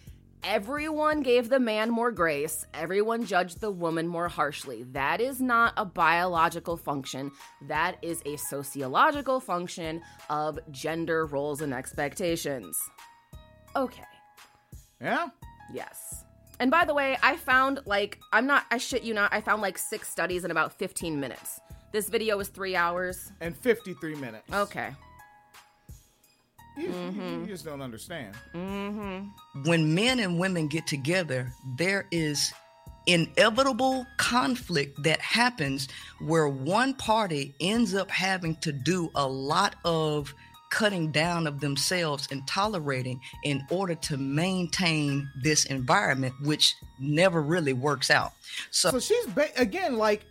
everyone gave the man more grace, everyone judged the woman more harshly. That is not a biological function, that is a sociological function of gender roles and expectations. Okay. Yeah. Yes. And by the way, I found like I'm not I shit you not, I found like six studies in about 15 minutes. This video is 3 hours. And 53 minutes. Okay. You, you just don't understand. Mm-hmm. when men and women get together, there is inevitable conflict that happens where one party ends up having to do a lot of cutting down of themselves and tolerating in order to maintain this environment, which never really works out. So, So she's ba- again like,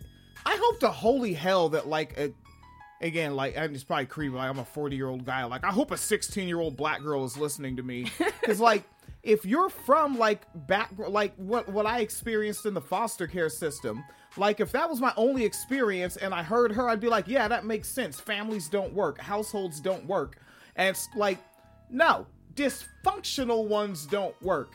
I hope to holy hell that like a, again like and it's probably creepy. Like I'm a 40 year old guy. Like I hope a 16 year old black girl is listening to me because like if you're from like back like what what I experienced in the foster care system. Like if that was my only experience and I heard her, I'd be like, yeah, that makes sense. Families don't work, households don't work, and it's like, no, dysfunctional ones don't work.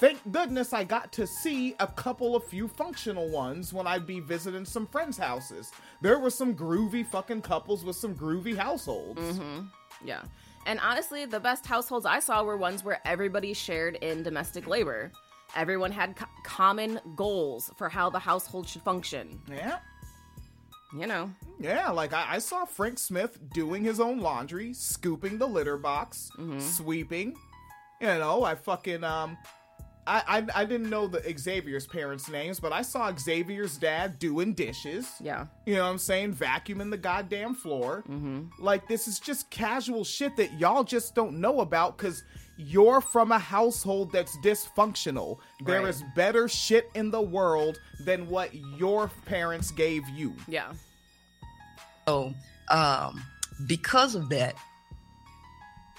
Thank goodness I got to see a couple of few functional ones when I'd be visiting some friends' houses. There were some groovy fucking couples with some groovy households. Mm-hmm. Yeah. And honestly, the best households I saw were ones where everybody shared in domestic labor. Everyone had co- common goals for how the household should function. Yeah. You know. Yeah, like I, I saw Frank Smith doing his own laundry, scooping the litter box, sweeping. You know, I fucking um I, I I didn't know the Xavier's parents' names, but I saw Xavier's dad doing dishes. Yeah. You know what I'm saying? Vacuuming the goddamn floor. Like, this is just casual shit that y'all just don't know about because you're from a household that's dysfunctional. There Right. is better shit in the world than what your parents gave you. Yeah. So, um, because of that,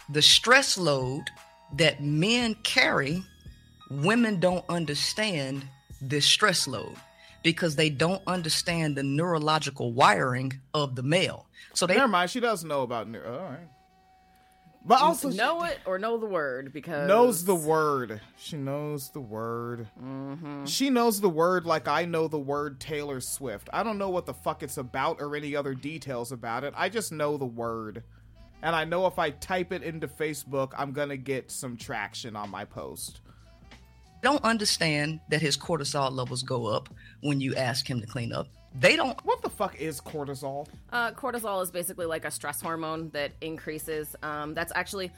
the stress load that men carry, women don't understand this stress load because they don't understand the neurological wiring of the male. So they Never mind, she doesn't know about. neu- All right. But also, she know it or know the word because knows the word. She knows the word. Mm-hmm. She knows the word like I know the word Taylor Swift. I don't know what the fuck it's about or any other details about it. I just know the word. And I know if I type it into Facebook, I'm gonna get some traction on my post. Don't understand that his cortisol levels go up when you ask him to clean up. They don't What the fuck is cortisol? Uh, cortisol is basically like a stress hormone that increases. Um, that's actually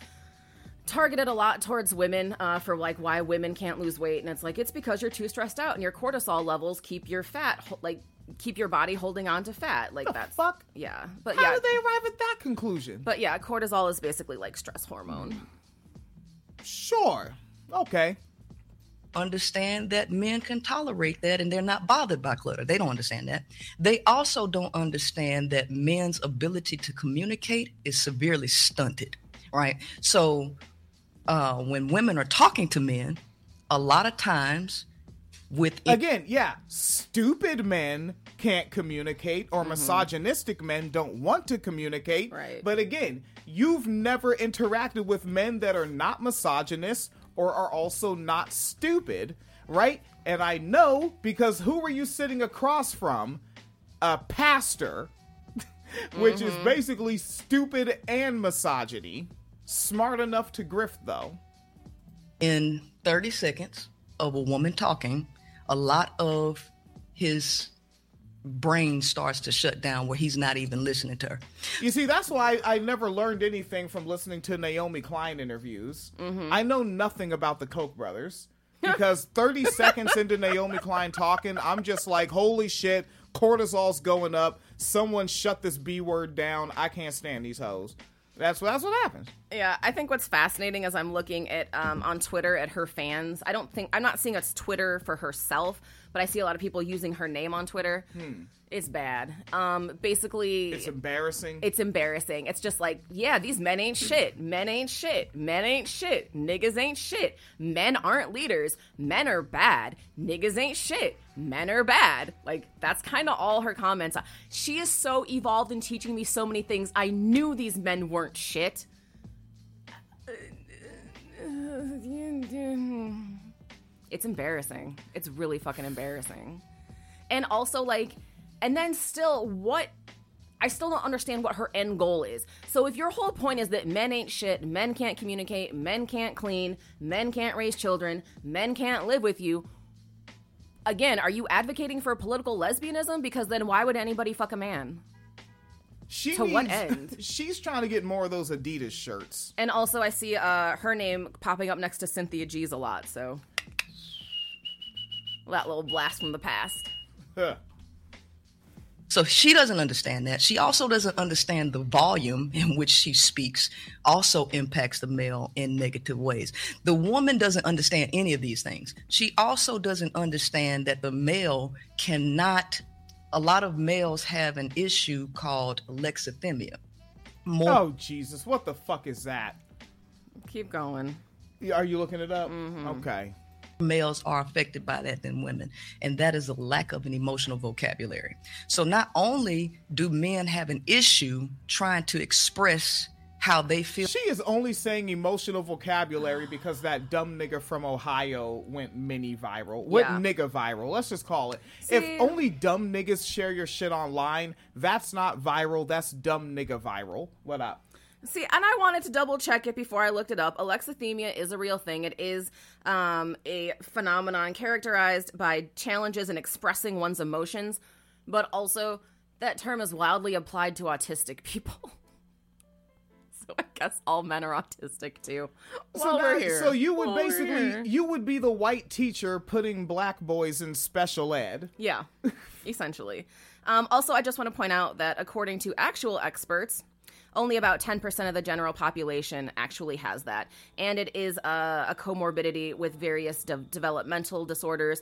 targeted a lot towards women uh, for like why women can't lose weight, and it's like it's because you're too stressed out, and your cortisol levels keep your fat like keep your body holding on to fat. Like The that's fuck? yeah, but How yeah, did they arrive at that conclusion? but yeah, cortisol is basically like stress hormone. Sure. Okay. Understand that men can tolerate that and they're not bothered by clutter. They don't understand that. They also don't understand that men's ability to communicate is severely stunted, right? So uh, when women are talking to men, a lot of times with Again, yeah, stupid men can't communicate or misogynistic men don't want to communicate. Right. But again, you've never interacted with men that are not misogynist or are also not stupid, right? And I know because who were you sitting across from? A pastor, which is mm-hmm. basically stupid and misogyny. Smart enough to grift though. in 30 seconds of a woman talking, a lot of his brain starts to shut down where he's not even listening to her. You see, that's why I, I never learned anything from listening to Naomi Klein interviews. I know nothing about the Koch brothers because 30 seconds into Naomi Klein talking, I'm just like, holy shit, cortisol's going up. Someone shut this B word down. I can't stand these hoes. That's what, that's what happens. Yeah, I think what's fascinating is I'm looking at um, on Twitter at her fans. I don't think I'm not seeing it's Twitter for herself, but I see a lot of people using her name on Twitter. Hmm. It's bad. Um, basically, It's embarrassing. it's embarrassing. It's just like, yeah, these men ain't shit. Men ain't shit. Men ain't shit. Niggas ain't shit. Men aren't leaders. Men are bad. Niggas ain't shit. Men are bad. Like, that's kind of all her comments. She is so evolved in teaching me so many things. I knew these men weren't shit. Uh, uh, uh, It's embarrassing. It's really fucking embarrassing. And also, like, and then still, what I still don't understand what her end goal is. So if your whole point is that men ain't shit, men can't communicate, men can't clean, men can't raise children, men can't live with you, again, are you advocating for political lesbianism? Because then why would anybody fuck a man? she to what end? She's trying to get more of those Adidas shirts. And also, I see uh, her name popping up next to Cynthia G's a lot, so that little blast from the past. Huh. So she doesn't understand that. She also doesn't understand the volume in which she speaks also impacts the male in negative ways. The woman doesn't understand any of these things. She also doesn't understand that the male cannot a lot of males have an issue called alexithymia. More Oh Jesus, what the fuck is that? Keep going. Are you looking it up? Mm-hmm. Okay. Males are affected by that than women and that is a lack of an emotional vocabulary so not only do men have an issue trying to express how they feel She is only saying emotional vocabulary because that dumb nigga from Ohio went mini viral. Went Yeah. nigga viral. Let's just call it. See- if only dumb niggas share your shit online, that's not viral. That's dumb nigga viral. What up? See, and I wanted to double check it before I looked it up. Alexithymia is a real thing. It is um, a phenomenon characterized by challenges in expressing one's emotions, but also that term is wildly applied to autistic people. so I guess all men are autistic too. So, now- so you would While basically you would be the white teacher putting black boys in special ed. Yeah, essentially. Um, also, I just want to point out that according to actual experts, only about 10% of the general population actually has that. And it is a, a comorbidity with various de- developmental disorders,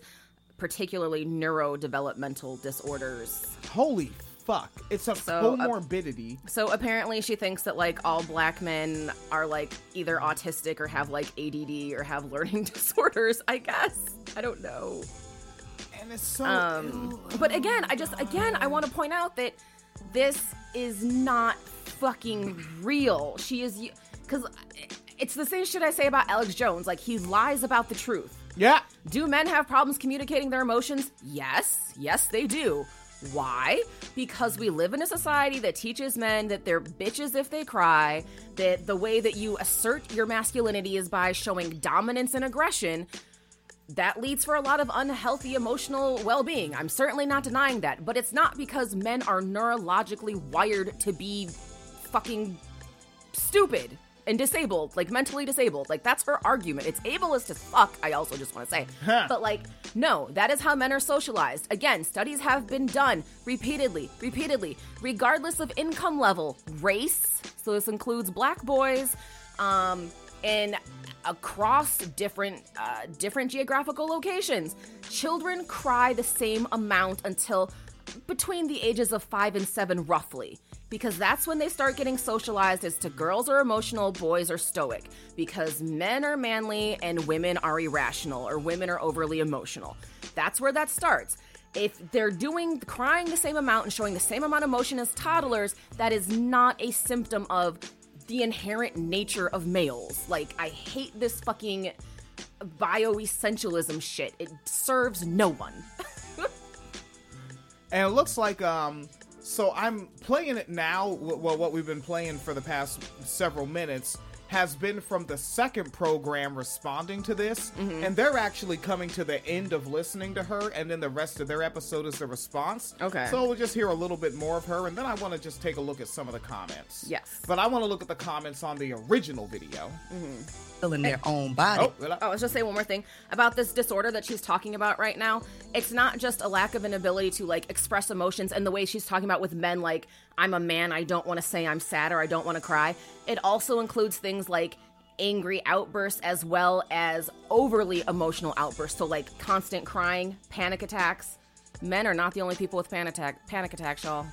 particularly neurodevelopmental disorders. Holy fuck! It's a So, uh, comorbidity. So apparently, she thinks that like all black men are like either autistic or have like ADD or have learning disorders. I guess. I don't know. and it's so. Um, but again, I just again I want to point out that this is not fucking real. She is because it's the same shit I say about Alex Jones. Like he lies about the truth. yeah. Do men have problems communicating their emotions? Yes, yes they do. Why? Because we live in a society that teaches men that they're bitches if they cry, that the way that you assert your masculinity is by showing dominance and aggression. That leads for a lot of unhealthy emotional well being. I'm certainly not denying that, but it's not because men are neurologically wired to be fucking stupid and disabled, like mentally disabled. Like that's her argument. It's ableist as fuck, I also just want to say. But like, no, that is how men are socialized. Again, studies have been done repeatedly, repeatedly, regardless of income level, race. So this includes black boys, um, and across different uh, different geographical locations. Children cry the same amount until between the ages of five and seven, roughly, because that's when they start getting socialized as to girls are emotional, boys are stoic, because men are manly and women are irrational or women are overly emotional. That's where that starts. If they're doing crying the same amount and showing the same amount of emotion as toddlers, that is not a symptom of the inherent nature of males. Like, I hate this fucking bioessentialism shit. It serves no one. And it looks like um so I'm playing it now well what we've been playing for the past several minutes has been from the second program responding to this Mm-hmm. and they're actually coming to the end of listening to her and then the rest of their episode is the response. Okay. So we'll just hear a little bit more of her and then I want to just take a look at some of the comments. Yes. But I want to look at the comments on the original video. in their own body. Oh, well, Oh, let's just say one more thing about this disorder that she's talking about right now. It's not just a lack of an ability to like express emotions and the way she's talking about with men, like, I'm a man, I don't want to say I'm sad or I don't want to cry. It also includes things like angry outbursts as well as overly emotional outbursts. So like constant crying, panic attacks. Men are not the only people with panic attack panic attacks, y'all.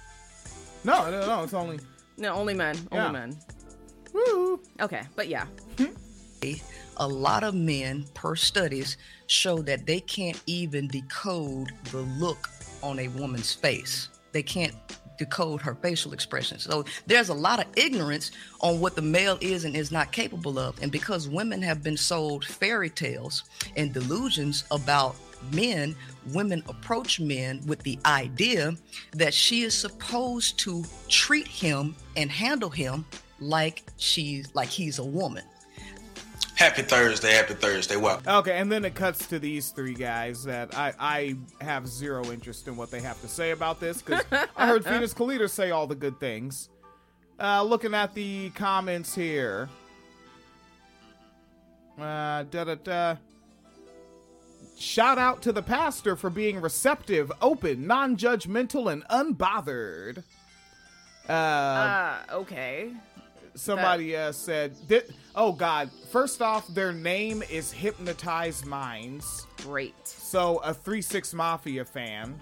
No, no, no. It's only. No, only men. Yeah. Only men. Woo. Okay, but yeah. a lot of men per studies show that they can't even decode the look on a woman's face they can't decode her facial expressions. So there's a lot of ignorance on what the male is and is not capable of. And because women have been sold fairy tales and delusions about men women approach men with the idea that she is supposed to treat him and handle him like she's like he's a woman Happy Thursday, happy Thursday. Welcome. Okay, and then it cuts to these three guys that I, I have zero interest in what they have to say about this because I heard Phoenix Calida say all the good things. Uh, looking at the comments here. Uh, da da da. Shout out to the pastor for being receptive, open, non judgmental, and unbothered. Uh, Uh, okay. Somebody uh, said, "Oh God!" First off, their name is Hypnotized Minds. Great. So a three six Mafia fan.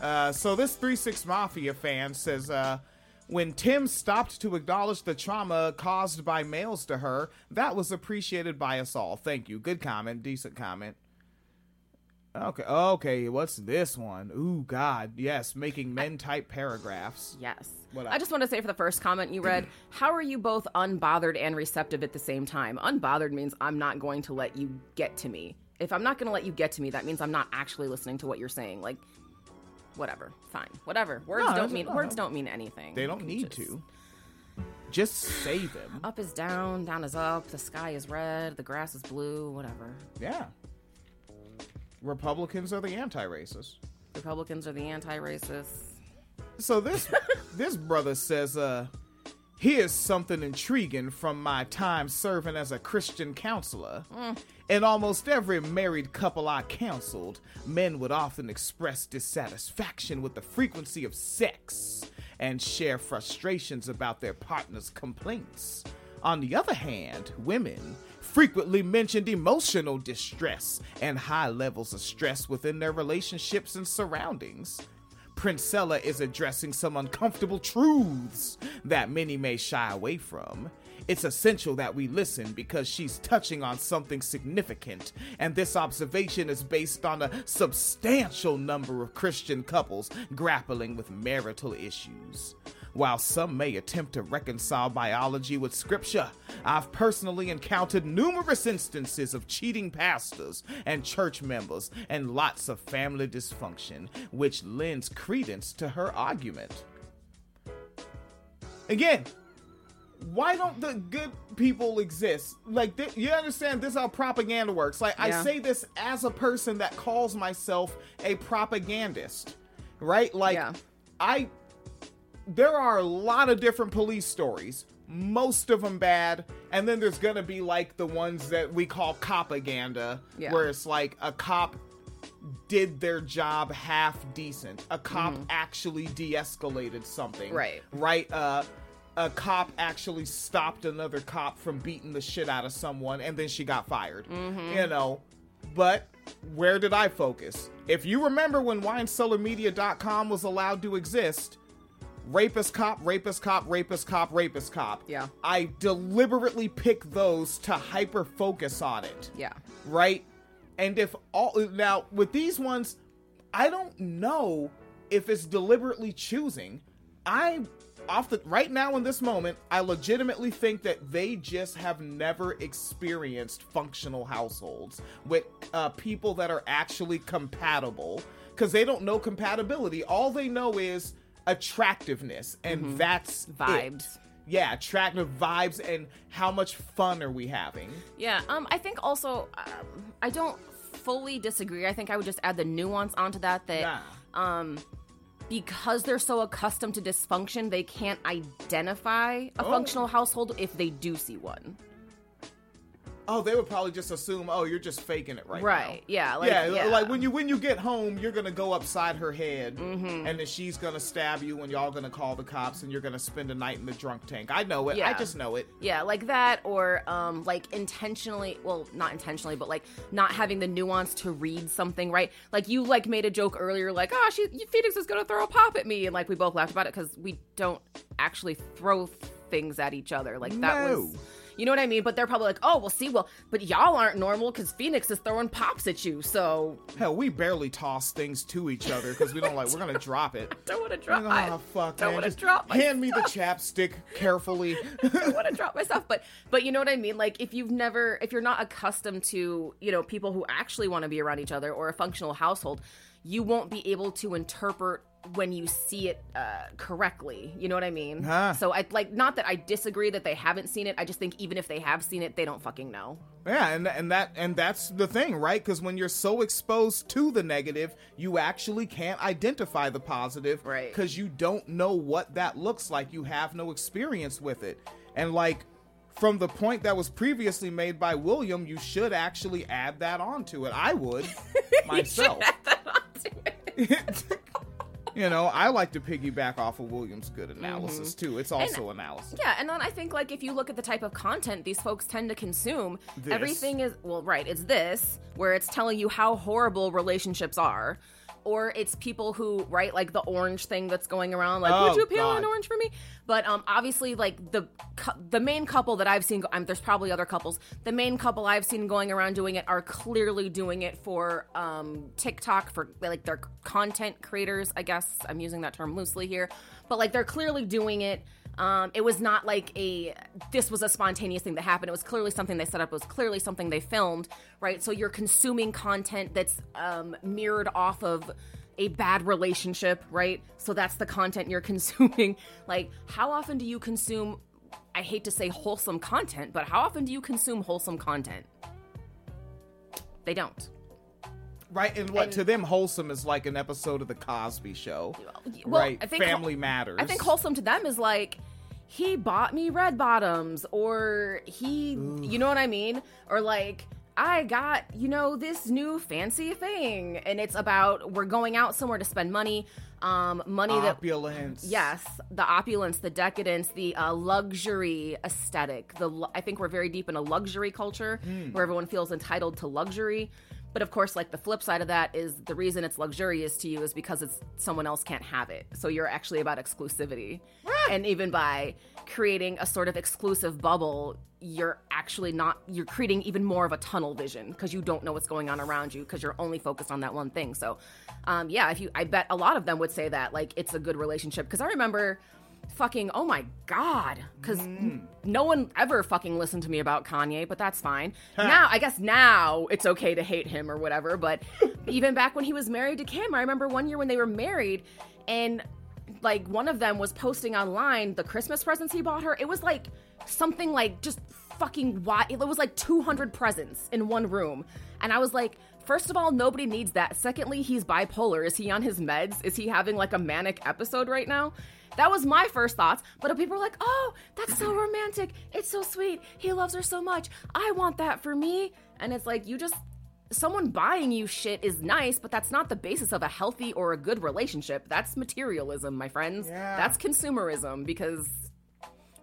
Uh, so this three six Mafia fan says, uh, when Tim stopped to acknowledge the trauma caused by males to her, that was appreciated by us all. Thank you. Good comment. Decent comment. Okay. Okay. What's this one? Ooh, God. Yes, making men type paragraphs. Yes. What I up? just want to say for the first comment you read, how are you both unbothered and receptive at the same time? Unbothered means I'm not going to let you get to me. If I'm not going to let you get to me, that means I'm not actually listening to what you're saying. Like, whatever, fine, whatever. Words No, don't mean no. words don't mean anything. They don't need just- to. Just say them. Up is down, down is up. The sky is red, the grass is blue. Whatever. Yeah. Republicans are the anti-racists. Republicans are the anti-racists. So this this brother says, uh, here's something intriguing from my time serving as a Christian counselor. In almost every married couple I counseled, men would often express dissatisfaction with the frequency of sex and share frustrations about their partner's complaints. On the other hand, women frequently mentioned emotional distress and high levels of stress within their relationships and surroundings. Princella is addressing some uncomfortable truths that many may shy away from. It's essential that we listen because she's touching on something significant, and this observation is based on a substantial number of Christian couples grappling with marital issues. While some may attempt to reconcile biology with scripture, I've personally encountered numerous instances of cheating pastors and church members and lots of family dysfunction, which lends credence to her argument. Again, why don't the good people exist? Like, th- you understand this is how propaganda works. Like, I say this as a person that calls myself a propagandist, right? Like, Yeah. I there are a lot of different police stories most of them bad and then there's gonna be like the ones that we call copaganda Yeah. where it's like a cop did their job half decent a cop actually de-escalated something Mm-hmm. Right. right uh a cop actually stopped another cop from beating the shit out of someone and then she got fired Mm-hmm. you know but where did i focus if you remember when winecellarmedia.com was allowed to exist rapist cop, rapist cop, rapist cop, rapist cop. Yeah. I deliberately pick those to hyper focus on it. Yeah. Right? And if all now with these ones, I don't know if it's deliberately choosing. I off the right now in this moment, I legitimately think that they just have never experienced functional households with uh, people that are actually compatible because they don't know compatibility. All they know is attractiveness, and that's it. Vibes. Yeah, attractive vibes, and how much fun are we having? Yeah, um, I think also um, I don't fully disagree. I think I would just add the nuance onto that that Yeah. um, because they're so accustomed to dysfunction, they can't identify a Oh. functional household if they do see one. Oh, they would probably just assume, oh, you're just faking it right now. Right. Yeah. Like, yeah, yeah, like when you when you get home, you're gonna go upside her head, and then she's gonna stab you, and y'all gonna call the cops, and you're gonna spend a night in the drunk tank. I know it. Yeah. I just know it. Yeah, like that, or um, like intentionally, well, not intentionally, but like not having the nuance to read something right. Like you like made a joke earlier, like, oh, she Phoenix is gonna throw a pop at me, and like we both laughed about it because we don't actually throw things at each other. Like that No. was. You know what I mean? But they're probably like, oh, well, see, well, but y'all aren't normal because Phoenix is throwing pops at you. So Hell, we barely toss things to each other because we don't like. We're gonna drop it. don't want to drop. It. Oh fuck, don't want to drop. hand me the chapstick carefully. I want to drop myself, but but you know what I mean. Like if you've never, if you're not accustomed to, you know, people who actually want to be around each other or a functional household, you won't be able to interpret when you see it uh, correctly. You know what I mean? Huh. So I like not that I disagree that they haven't seen it. I just think even if they have seen it, they don't fucking know. Yeah, and and that and that's the thing, right? Because when you're so exposed to the negative, you actually can't identify the positive, Right. Because you don't know what that looks like. You have no experience with it, and like from the point that was previously made by William, you should actually add that onto it. I would myself. you know, I like to piggyback off of William's good analysis mm-hmm. too. It's also analysis. Yeah, and then I think like if you look at the type of content these folks tend to consume, This. everything is well, right, it's this where it's telling you how horrible relationships are. Or it's people who, right, like the orange thing that's going around, like, Oh, would you peel an orange for me? But um, obviously, like the the main couple that I've seen, go- um, there's probably other couples. The main couple I've seen going around doing it are clearly doing it for um, TikTok, for like their content creators. I guess I'm using that term loosely here, but like they're clearly doing it. Um, it was not like a this was a spontaneous thing that happened. It was clearly something they set up. It was clearly something they filmed, right? So you're consuming content that's um, mirrored off of a bad relationship, right? So that's the content you're consuming. Like, how often do you consume? I hate to say wholesome content, but how often do you consume wholesome content? They don't. Right, and what And- to them wholesome is like an episode of the Cosby Show. Well, right, I think Family Matters. I think wholesome to them is like he bought me red bottoms or he you know what I mean? Or like I got, you know, this new fancy thing and it's about we're going out somewhere to spend money. Um money that opulence. Yes, the opulence, the decadence, the uh, luxury aesthetic. The I think we're very deep in a luxury culture where everyone feels entitled to luxury. But of course, like the flip side of that is the reason it's luxurious to you is because it's someone else can't have it. So you're actually about exclusivity. and even by creating a sort of exclusive bubble, you're actually not you're creating even more of a tunnel vision because you don't know what's going on around you because you're only focused on that one thing. So um yeah, if you I bet a lot of them would say that like it's a good relationship because I remember fucking oh my god because mm. no one ever fucking listened to me about kanye but that's fine now i guess now it's okay to hate him or whatever but even back when he was married to kim i remember one year when they were married and like one of them was posting online the christmas presents he bought her it was like something like just fucking why it was like 200 presents in one room and i was like First of all, nobody needs that. Secondly, he's bipolar. Is he on his meds? Is he having like a manic episode right now? That was my first thoughts. But people were like, oh, that's so romantic. It's so sweet. He loves her so much. I want that for me. And it's like, you just, someone buying you shit is nice, but that's not the basis of a healthy or a good relationship. That's materialism, my friends. Yeah. That's consumerism because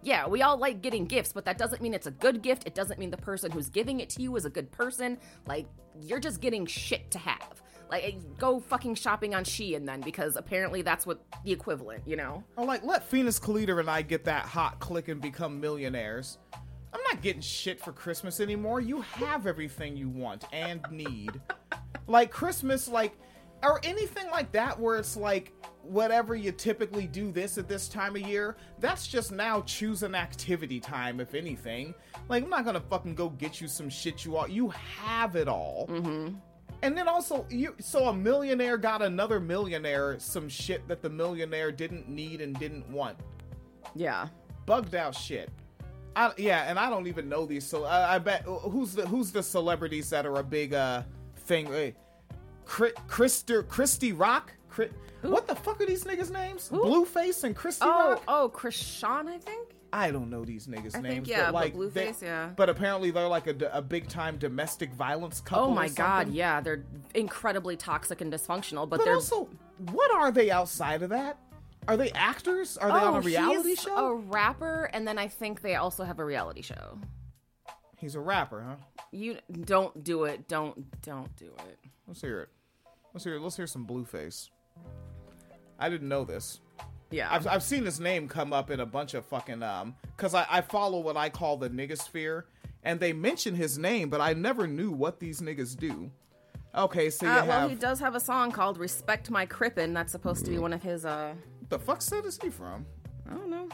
yeah, we all like getting gifts, but that doesn't mean it's a good gift. It doesn't mean the person who's giving it to you is a good person. Like, you're just getting shit to have. Like, go fucking shopping on Shein and then, because apparently that's what the equivalent, you know? I'm like, let Phoenix Calida and I get that hot click and become millionaires. I'm not getting shit for Christmas anymore. You have everything you want and need. like Christmas, like, or anything like that where it's like whatever you typically do this at this time of year, that's just now choose an activity time, if anything. Like, I'm not gonna fucking go get you some shit you all. You have it all. Mm-hmm. And then also, you so a millionaire got another millionaire some shit that the millionaire didn't need and didn't want. Yeah. Bugged out shit. I, yeah, and I don't even know these. So I, I bet who's the who's the celebrities that are a big uh thing? Hey, Chri- Christy Christy Rock. Chri- what the fuck are these niggas' names? Blueface and Christy Oh, Rock. oh, Chrisean, I think? I don't know these niggas' I names. think yeah, but like but Blueface, they- yeah. But apparently they're like a, a big time domestic violence couple. Oh my god, yeah, they're incredibly toxic and dysfunctional, but, But they're also, what are they outside of that? Are they actors? Are they on a reality Oh, he's show? A rapper, and then I think they also have a reality show. He's a rapper, huh? You don't do it. Don't don't do it. Let's hear it. Let's hear. Let's hear some Blueface. I didn't know this. Yeah. I've, I've seen his name come up in a bunch of fucking um because I, I follow what I call the niggasphere and they mention his name but I never knew what these niggas do. Okay, so you Uh, have well, he does have a song called "Respect My Crippin." That's supposed to be one of his. uh the fuck set is he from? I don't know.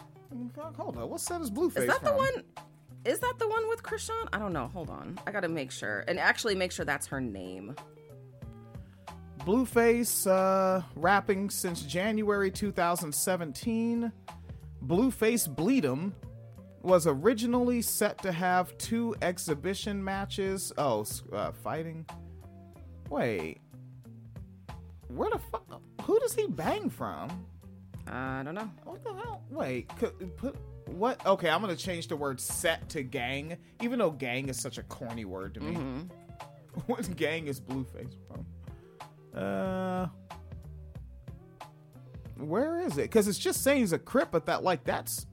Fuck, hold on, what set is Blueface Is that the one? Is that the one with Chrisean? I don't know. Hold on. I gotta make sure and actually make sure that's her name. Blueface uh, rapping since January 2017. Blueface Bleed'em was originally set to have two exhibition matches. Oh, uh, fighting. Wait. Where the fuck? Who does he bang from? I don't know. What the hell? Wait. Could, put what? Okay, I'm gonna change the word set to gang, even though gang is such a corny word to me. what gang is Blueface from? Uh, where is it? Because it's just saying he's a crip, but that like that's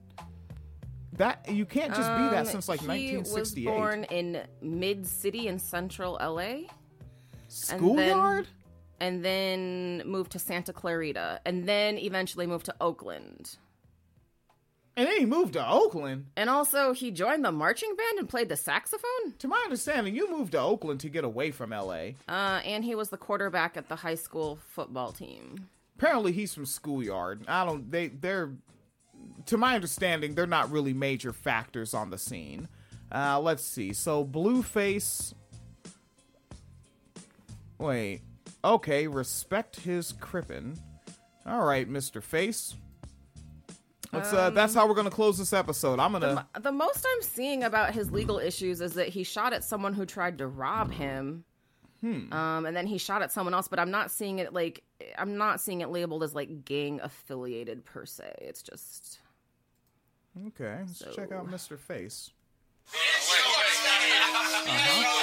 that you can't just be that Um, since like he 1968. was born in Mid City in Central LA, Schoolyard. and then moved to Santa Clarita, and then eventually moved to Oakland. And then he moved to Oakland. And also, he joined the marching band and played the saxophone. To my understanding, you moved to Oakland to get away from LA. Uh, and he was the quarterback at the high school football team. Apparently, he's from Schoolyard. I don't. They they're. To my understanding, they're not really major factors on the scene. Uh, let's see. So Blueface. Wait. Okay. Respect his crippin. All right, Mister Face. Let's. uh, that's how we're gonna close this episode. I'm gonna. The most I'm seeing about his legal issues is that he shot at someone who tried to rob him. Um, and then he shot at someone else, but I'm not seeing it like I'm not seeing it labeled as like gang affiliated per se. It's just Okay. Let's check out Mister Face. Uh-huh.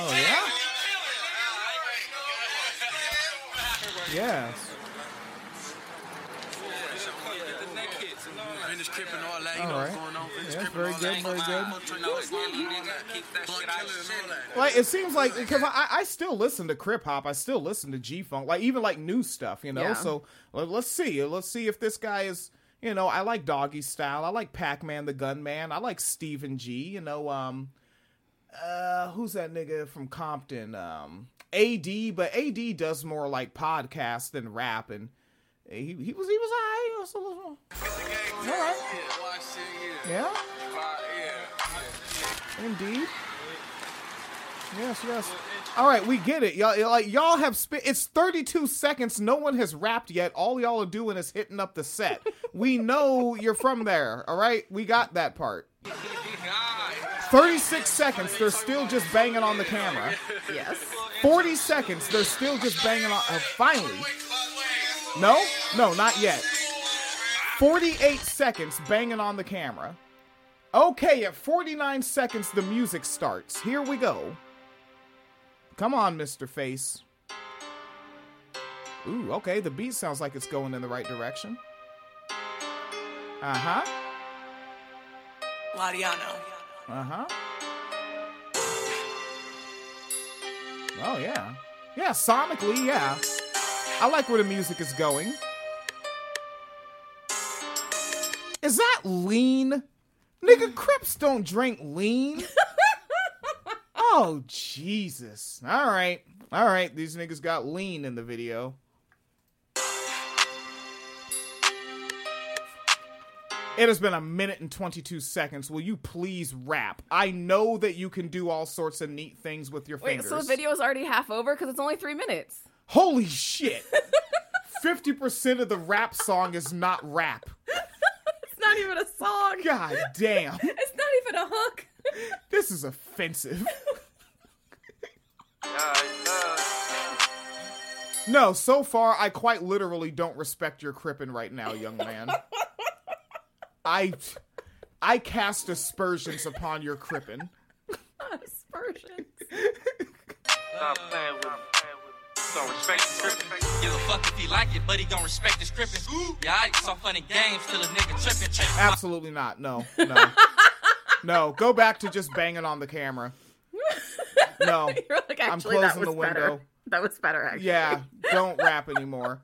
Oh yeah. Yes. Finish crippin' all that, you All know right. what's going on. Yeah, crippin' very good, very good. No, it's not, nigga. Keep that shit out shit. Like it seems like because I, I still listen to crip hop, I still listen to G funk, like even like new stuff, you know. Yeah. So let, let's see, let's see if this guy is, you know, I like Doggy Style, I like Pac Man the Gunman, I like Stephen G, you know, um, uh, who's that nigga from Compton, um, AD, but AD does more like podcast than rap, and he he was he was alright, was all right, yeah. Indeed. Yes, yes. All right, we get it. Y'all, y'all- like y'all have spent. It's 32 seconds. No one has rapped yet. All y'all are doing is hitting up the set. we know you're from there. All right, we got that part. 36 seconds. They're still just banging on the camera. yes. 40 seconds. They're still just banging on. Uh, finally. No, no, not yet. 48 seconds banging on the camera. Okay, at 49 seconds, the music starts. Here we go. Come on, Mr. Face. Ooh, okay, the beat sounds like it's going in the right direction. Uh huh. Lariano. Uh huh. Oh, yeah. Yeah, sonically, yeah. I like where the music is going. Is that lean? Nigga, Crips don't drink lean. oh, Jesus. All right. All right. These niggas got lean in the video. It has been a minute and 22 seconds. Will you please rap? I know that you can do all sorts of neat things with your Wait, fingers. so the video is already half over because it's only three minutes. Holy shit. 50% of the rap song is not rap. It's not even a song. God damn. It's not even a hook. This is offensive. No, so far I quite literally don't respect your crippin right now, young man. I I cast aspersions upon your crippin. Aspersions. Stop playing with me. Don't respect the scripting. Give a fuck if he like it, but he gon' respect the scripting. Yeah, I saw funny games till a nigga tripping. tripping. Absolutely not. No, no, no. Go back to just banging on the camera. No, You're like, I'm actually, that closing was the better. window. That was better, actually. Yeah, don't rap anymore.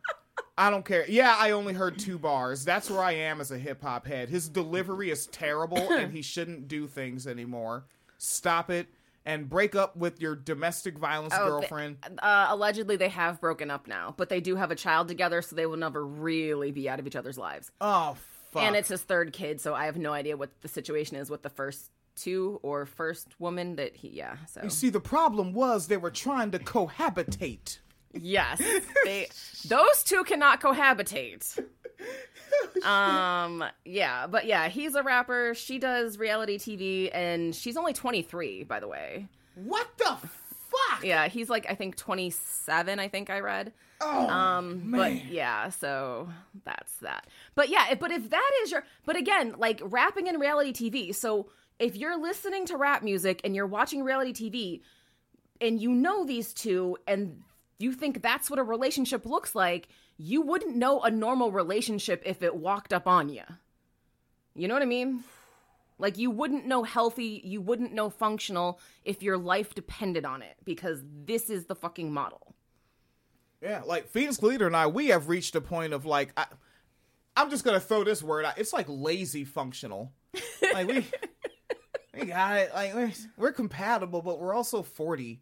I don't care. Yeah, I only heard two bars. That's where I am as a hip hop head. His delivery is terrible and he shouldn't do things anymore. Stop it and break up with your domestic violence Oh, girlfriend. they- uh, allegedly, they have broken up now, but they do have a child together, so they will never really be out of each other's lives. oh, fuck. And it's his third kid, so I have no idea what the situation is with the first two or first woman that he. Yeah, so you see, the problem was they were trying to cohabitate. yes, they those two cannot cohabitate. Um, yeah, but yeah, he's a rapper. She does reality TV, and she's only twenty three, by the way. What the fuck? Yeah, he's like I think twenty seven. I think I read. Oh, Um, man. but yeah, so that's that. But yeah, if- but if that is your, but again, like rapping in reality TV. So if you're listening to rap music and you're watching reality TV, and you know these two, and you think that's what a relationship looks like, you wouldn't know a normal relationship if it walked up on you. You know what I mean? Like you wouldn't know healthy, you wouldn't know functional if your life depended on it because this is the fucking model. Yeah, like Phoenix Calida and I, we have reached a point of like, I, I'm just gonna throw this word out. It's like lazy functional. Like we, we got it. Like we're, we're compatible, but we're also 40,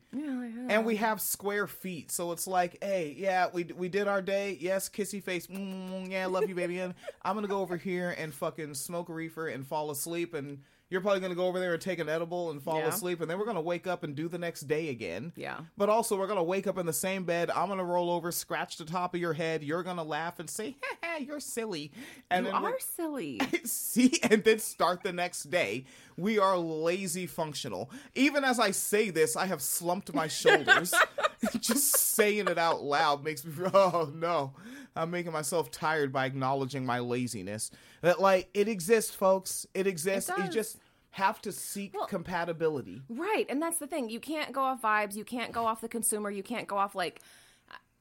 and we have square feet. So it's like, hey, yeah, we we did our day. Yes, kissy face. Mm, yeah, love you, baby. And I'm gonna go over here and fucking smoke a reefer and fall asleep and. You're probably gonna go over there and take an edible and fall Yeah. asleep, and then we're gonna wake up and do the next day again. Yeah. But also, we're gonna wake up in the same bed. I'm gonna roll over, scratch the top of your head. You're gonna laugh and say, "Ha ha, you're silly." And you we're- silly. see, and then start the next day. We are lazy functional. Even as I say this, I have slumped my shoulders. Just saying it out loud makes me. Oh no, I'm making myself tired by acknowledging my laziness. That like it exists, folks. It exists. you does. just have to seek Well- compatibility. right. And that's the thing. You can't go off vibes. You can't go off the consumer. You can't go off like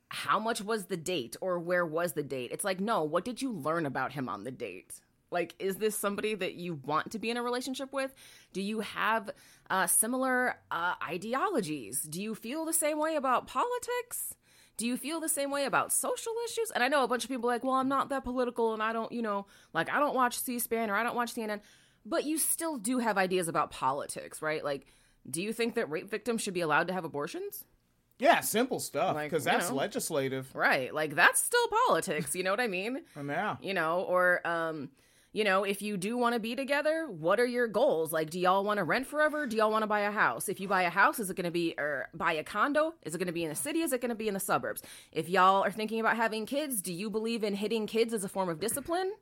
how much was the date or where was the date. It's like, no, what did you learn about him on the date? Like, is this somebody that you want to be in a relationship with? Do you have uh, similar uh, ideologies? Do you feel the same way about politics? Do you feel the same way about social issues? And I know a bunch of people are like, well, I'm not that political and I don't, you know, like I don't watch C SPAN or I don't watch CNN, but you still do have ideas about politics, right? Like, do you think that rape victims should be allowed to have abortions? Yeah, simple stuff Like, because you that's know. legislative. Right. Like, that's still politics, you know what I mean? Yeah, you know, or um, you know, if you do want to be together, what are your goals? Like, do y'all want to rent forever? Do y'all want to buy a house? If you buy a house, is it going to be or buy a condo? Is it going to be in the city? Is it going to be in the suburbs? If y'all are thinking about having kids, do you believe in hitting kids as a form of discipline?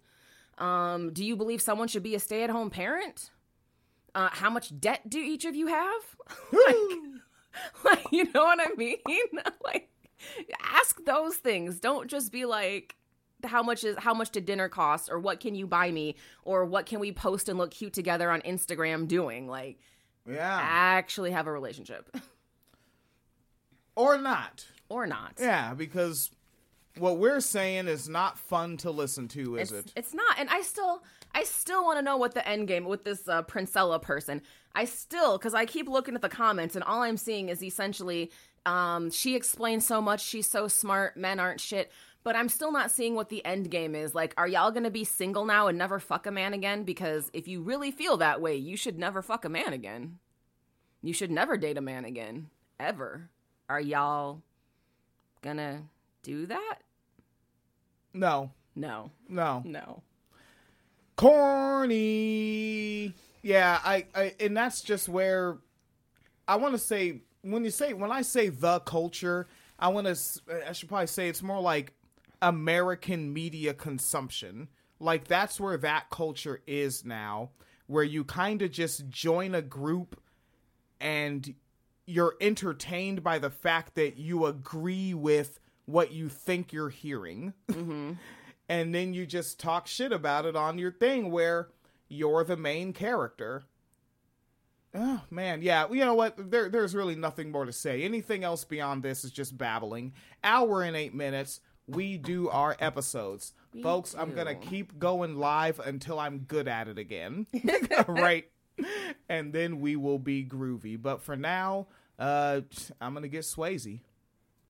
Um, do you believe someone should be a stay-at-home parent? Uh, how much debt do each of you have? like, like, you know what I mean? like, ask those things. Don't just be like, how much is how much did dinner cost, or what can you buy me, or what can we post and look cute together on Instagram doing? Like, yeah, actually have a relationship or not. or not? Yeah, because what we're saying is not fun to listen to, is it's, it? It's not, and I still, I still want to know what the end game with this uh, Princella person. I still, because I keep looking at the comments, and all I'm seeing is essentially, um, she explains so much, she's so smart, men aren't shit. But I'm still not seeing what the end game is. Like, are y'all gonna be single now and never fuck a man again? Because if you really feel that way, you should never fuck a man again. You should never date a man again, ever. Are y'all gonna do that? No, No, no. no. corny. Yeah, I, I and that's just where I want to say when you say when I say the culture, I want to I should probably say it's more like American media consumption. Like that's where that culture is now, where you kind of just join a group and you're entertained by the fact that you agree with what you think you're hearing. Mm-hmm. and then you just talk shit about it on your thing where you're the main character. Oh man, yeah. You know what? There, there's really nothing more to say. Anything else beyond this is just babbling. Hour and eight minutes. We do our episodes, We folks. I'm gonna keep going live until I'm good at it again, right? And then we will be groovy. But for now, uh, I'm gonna get Swayze.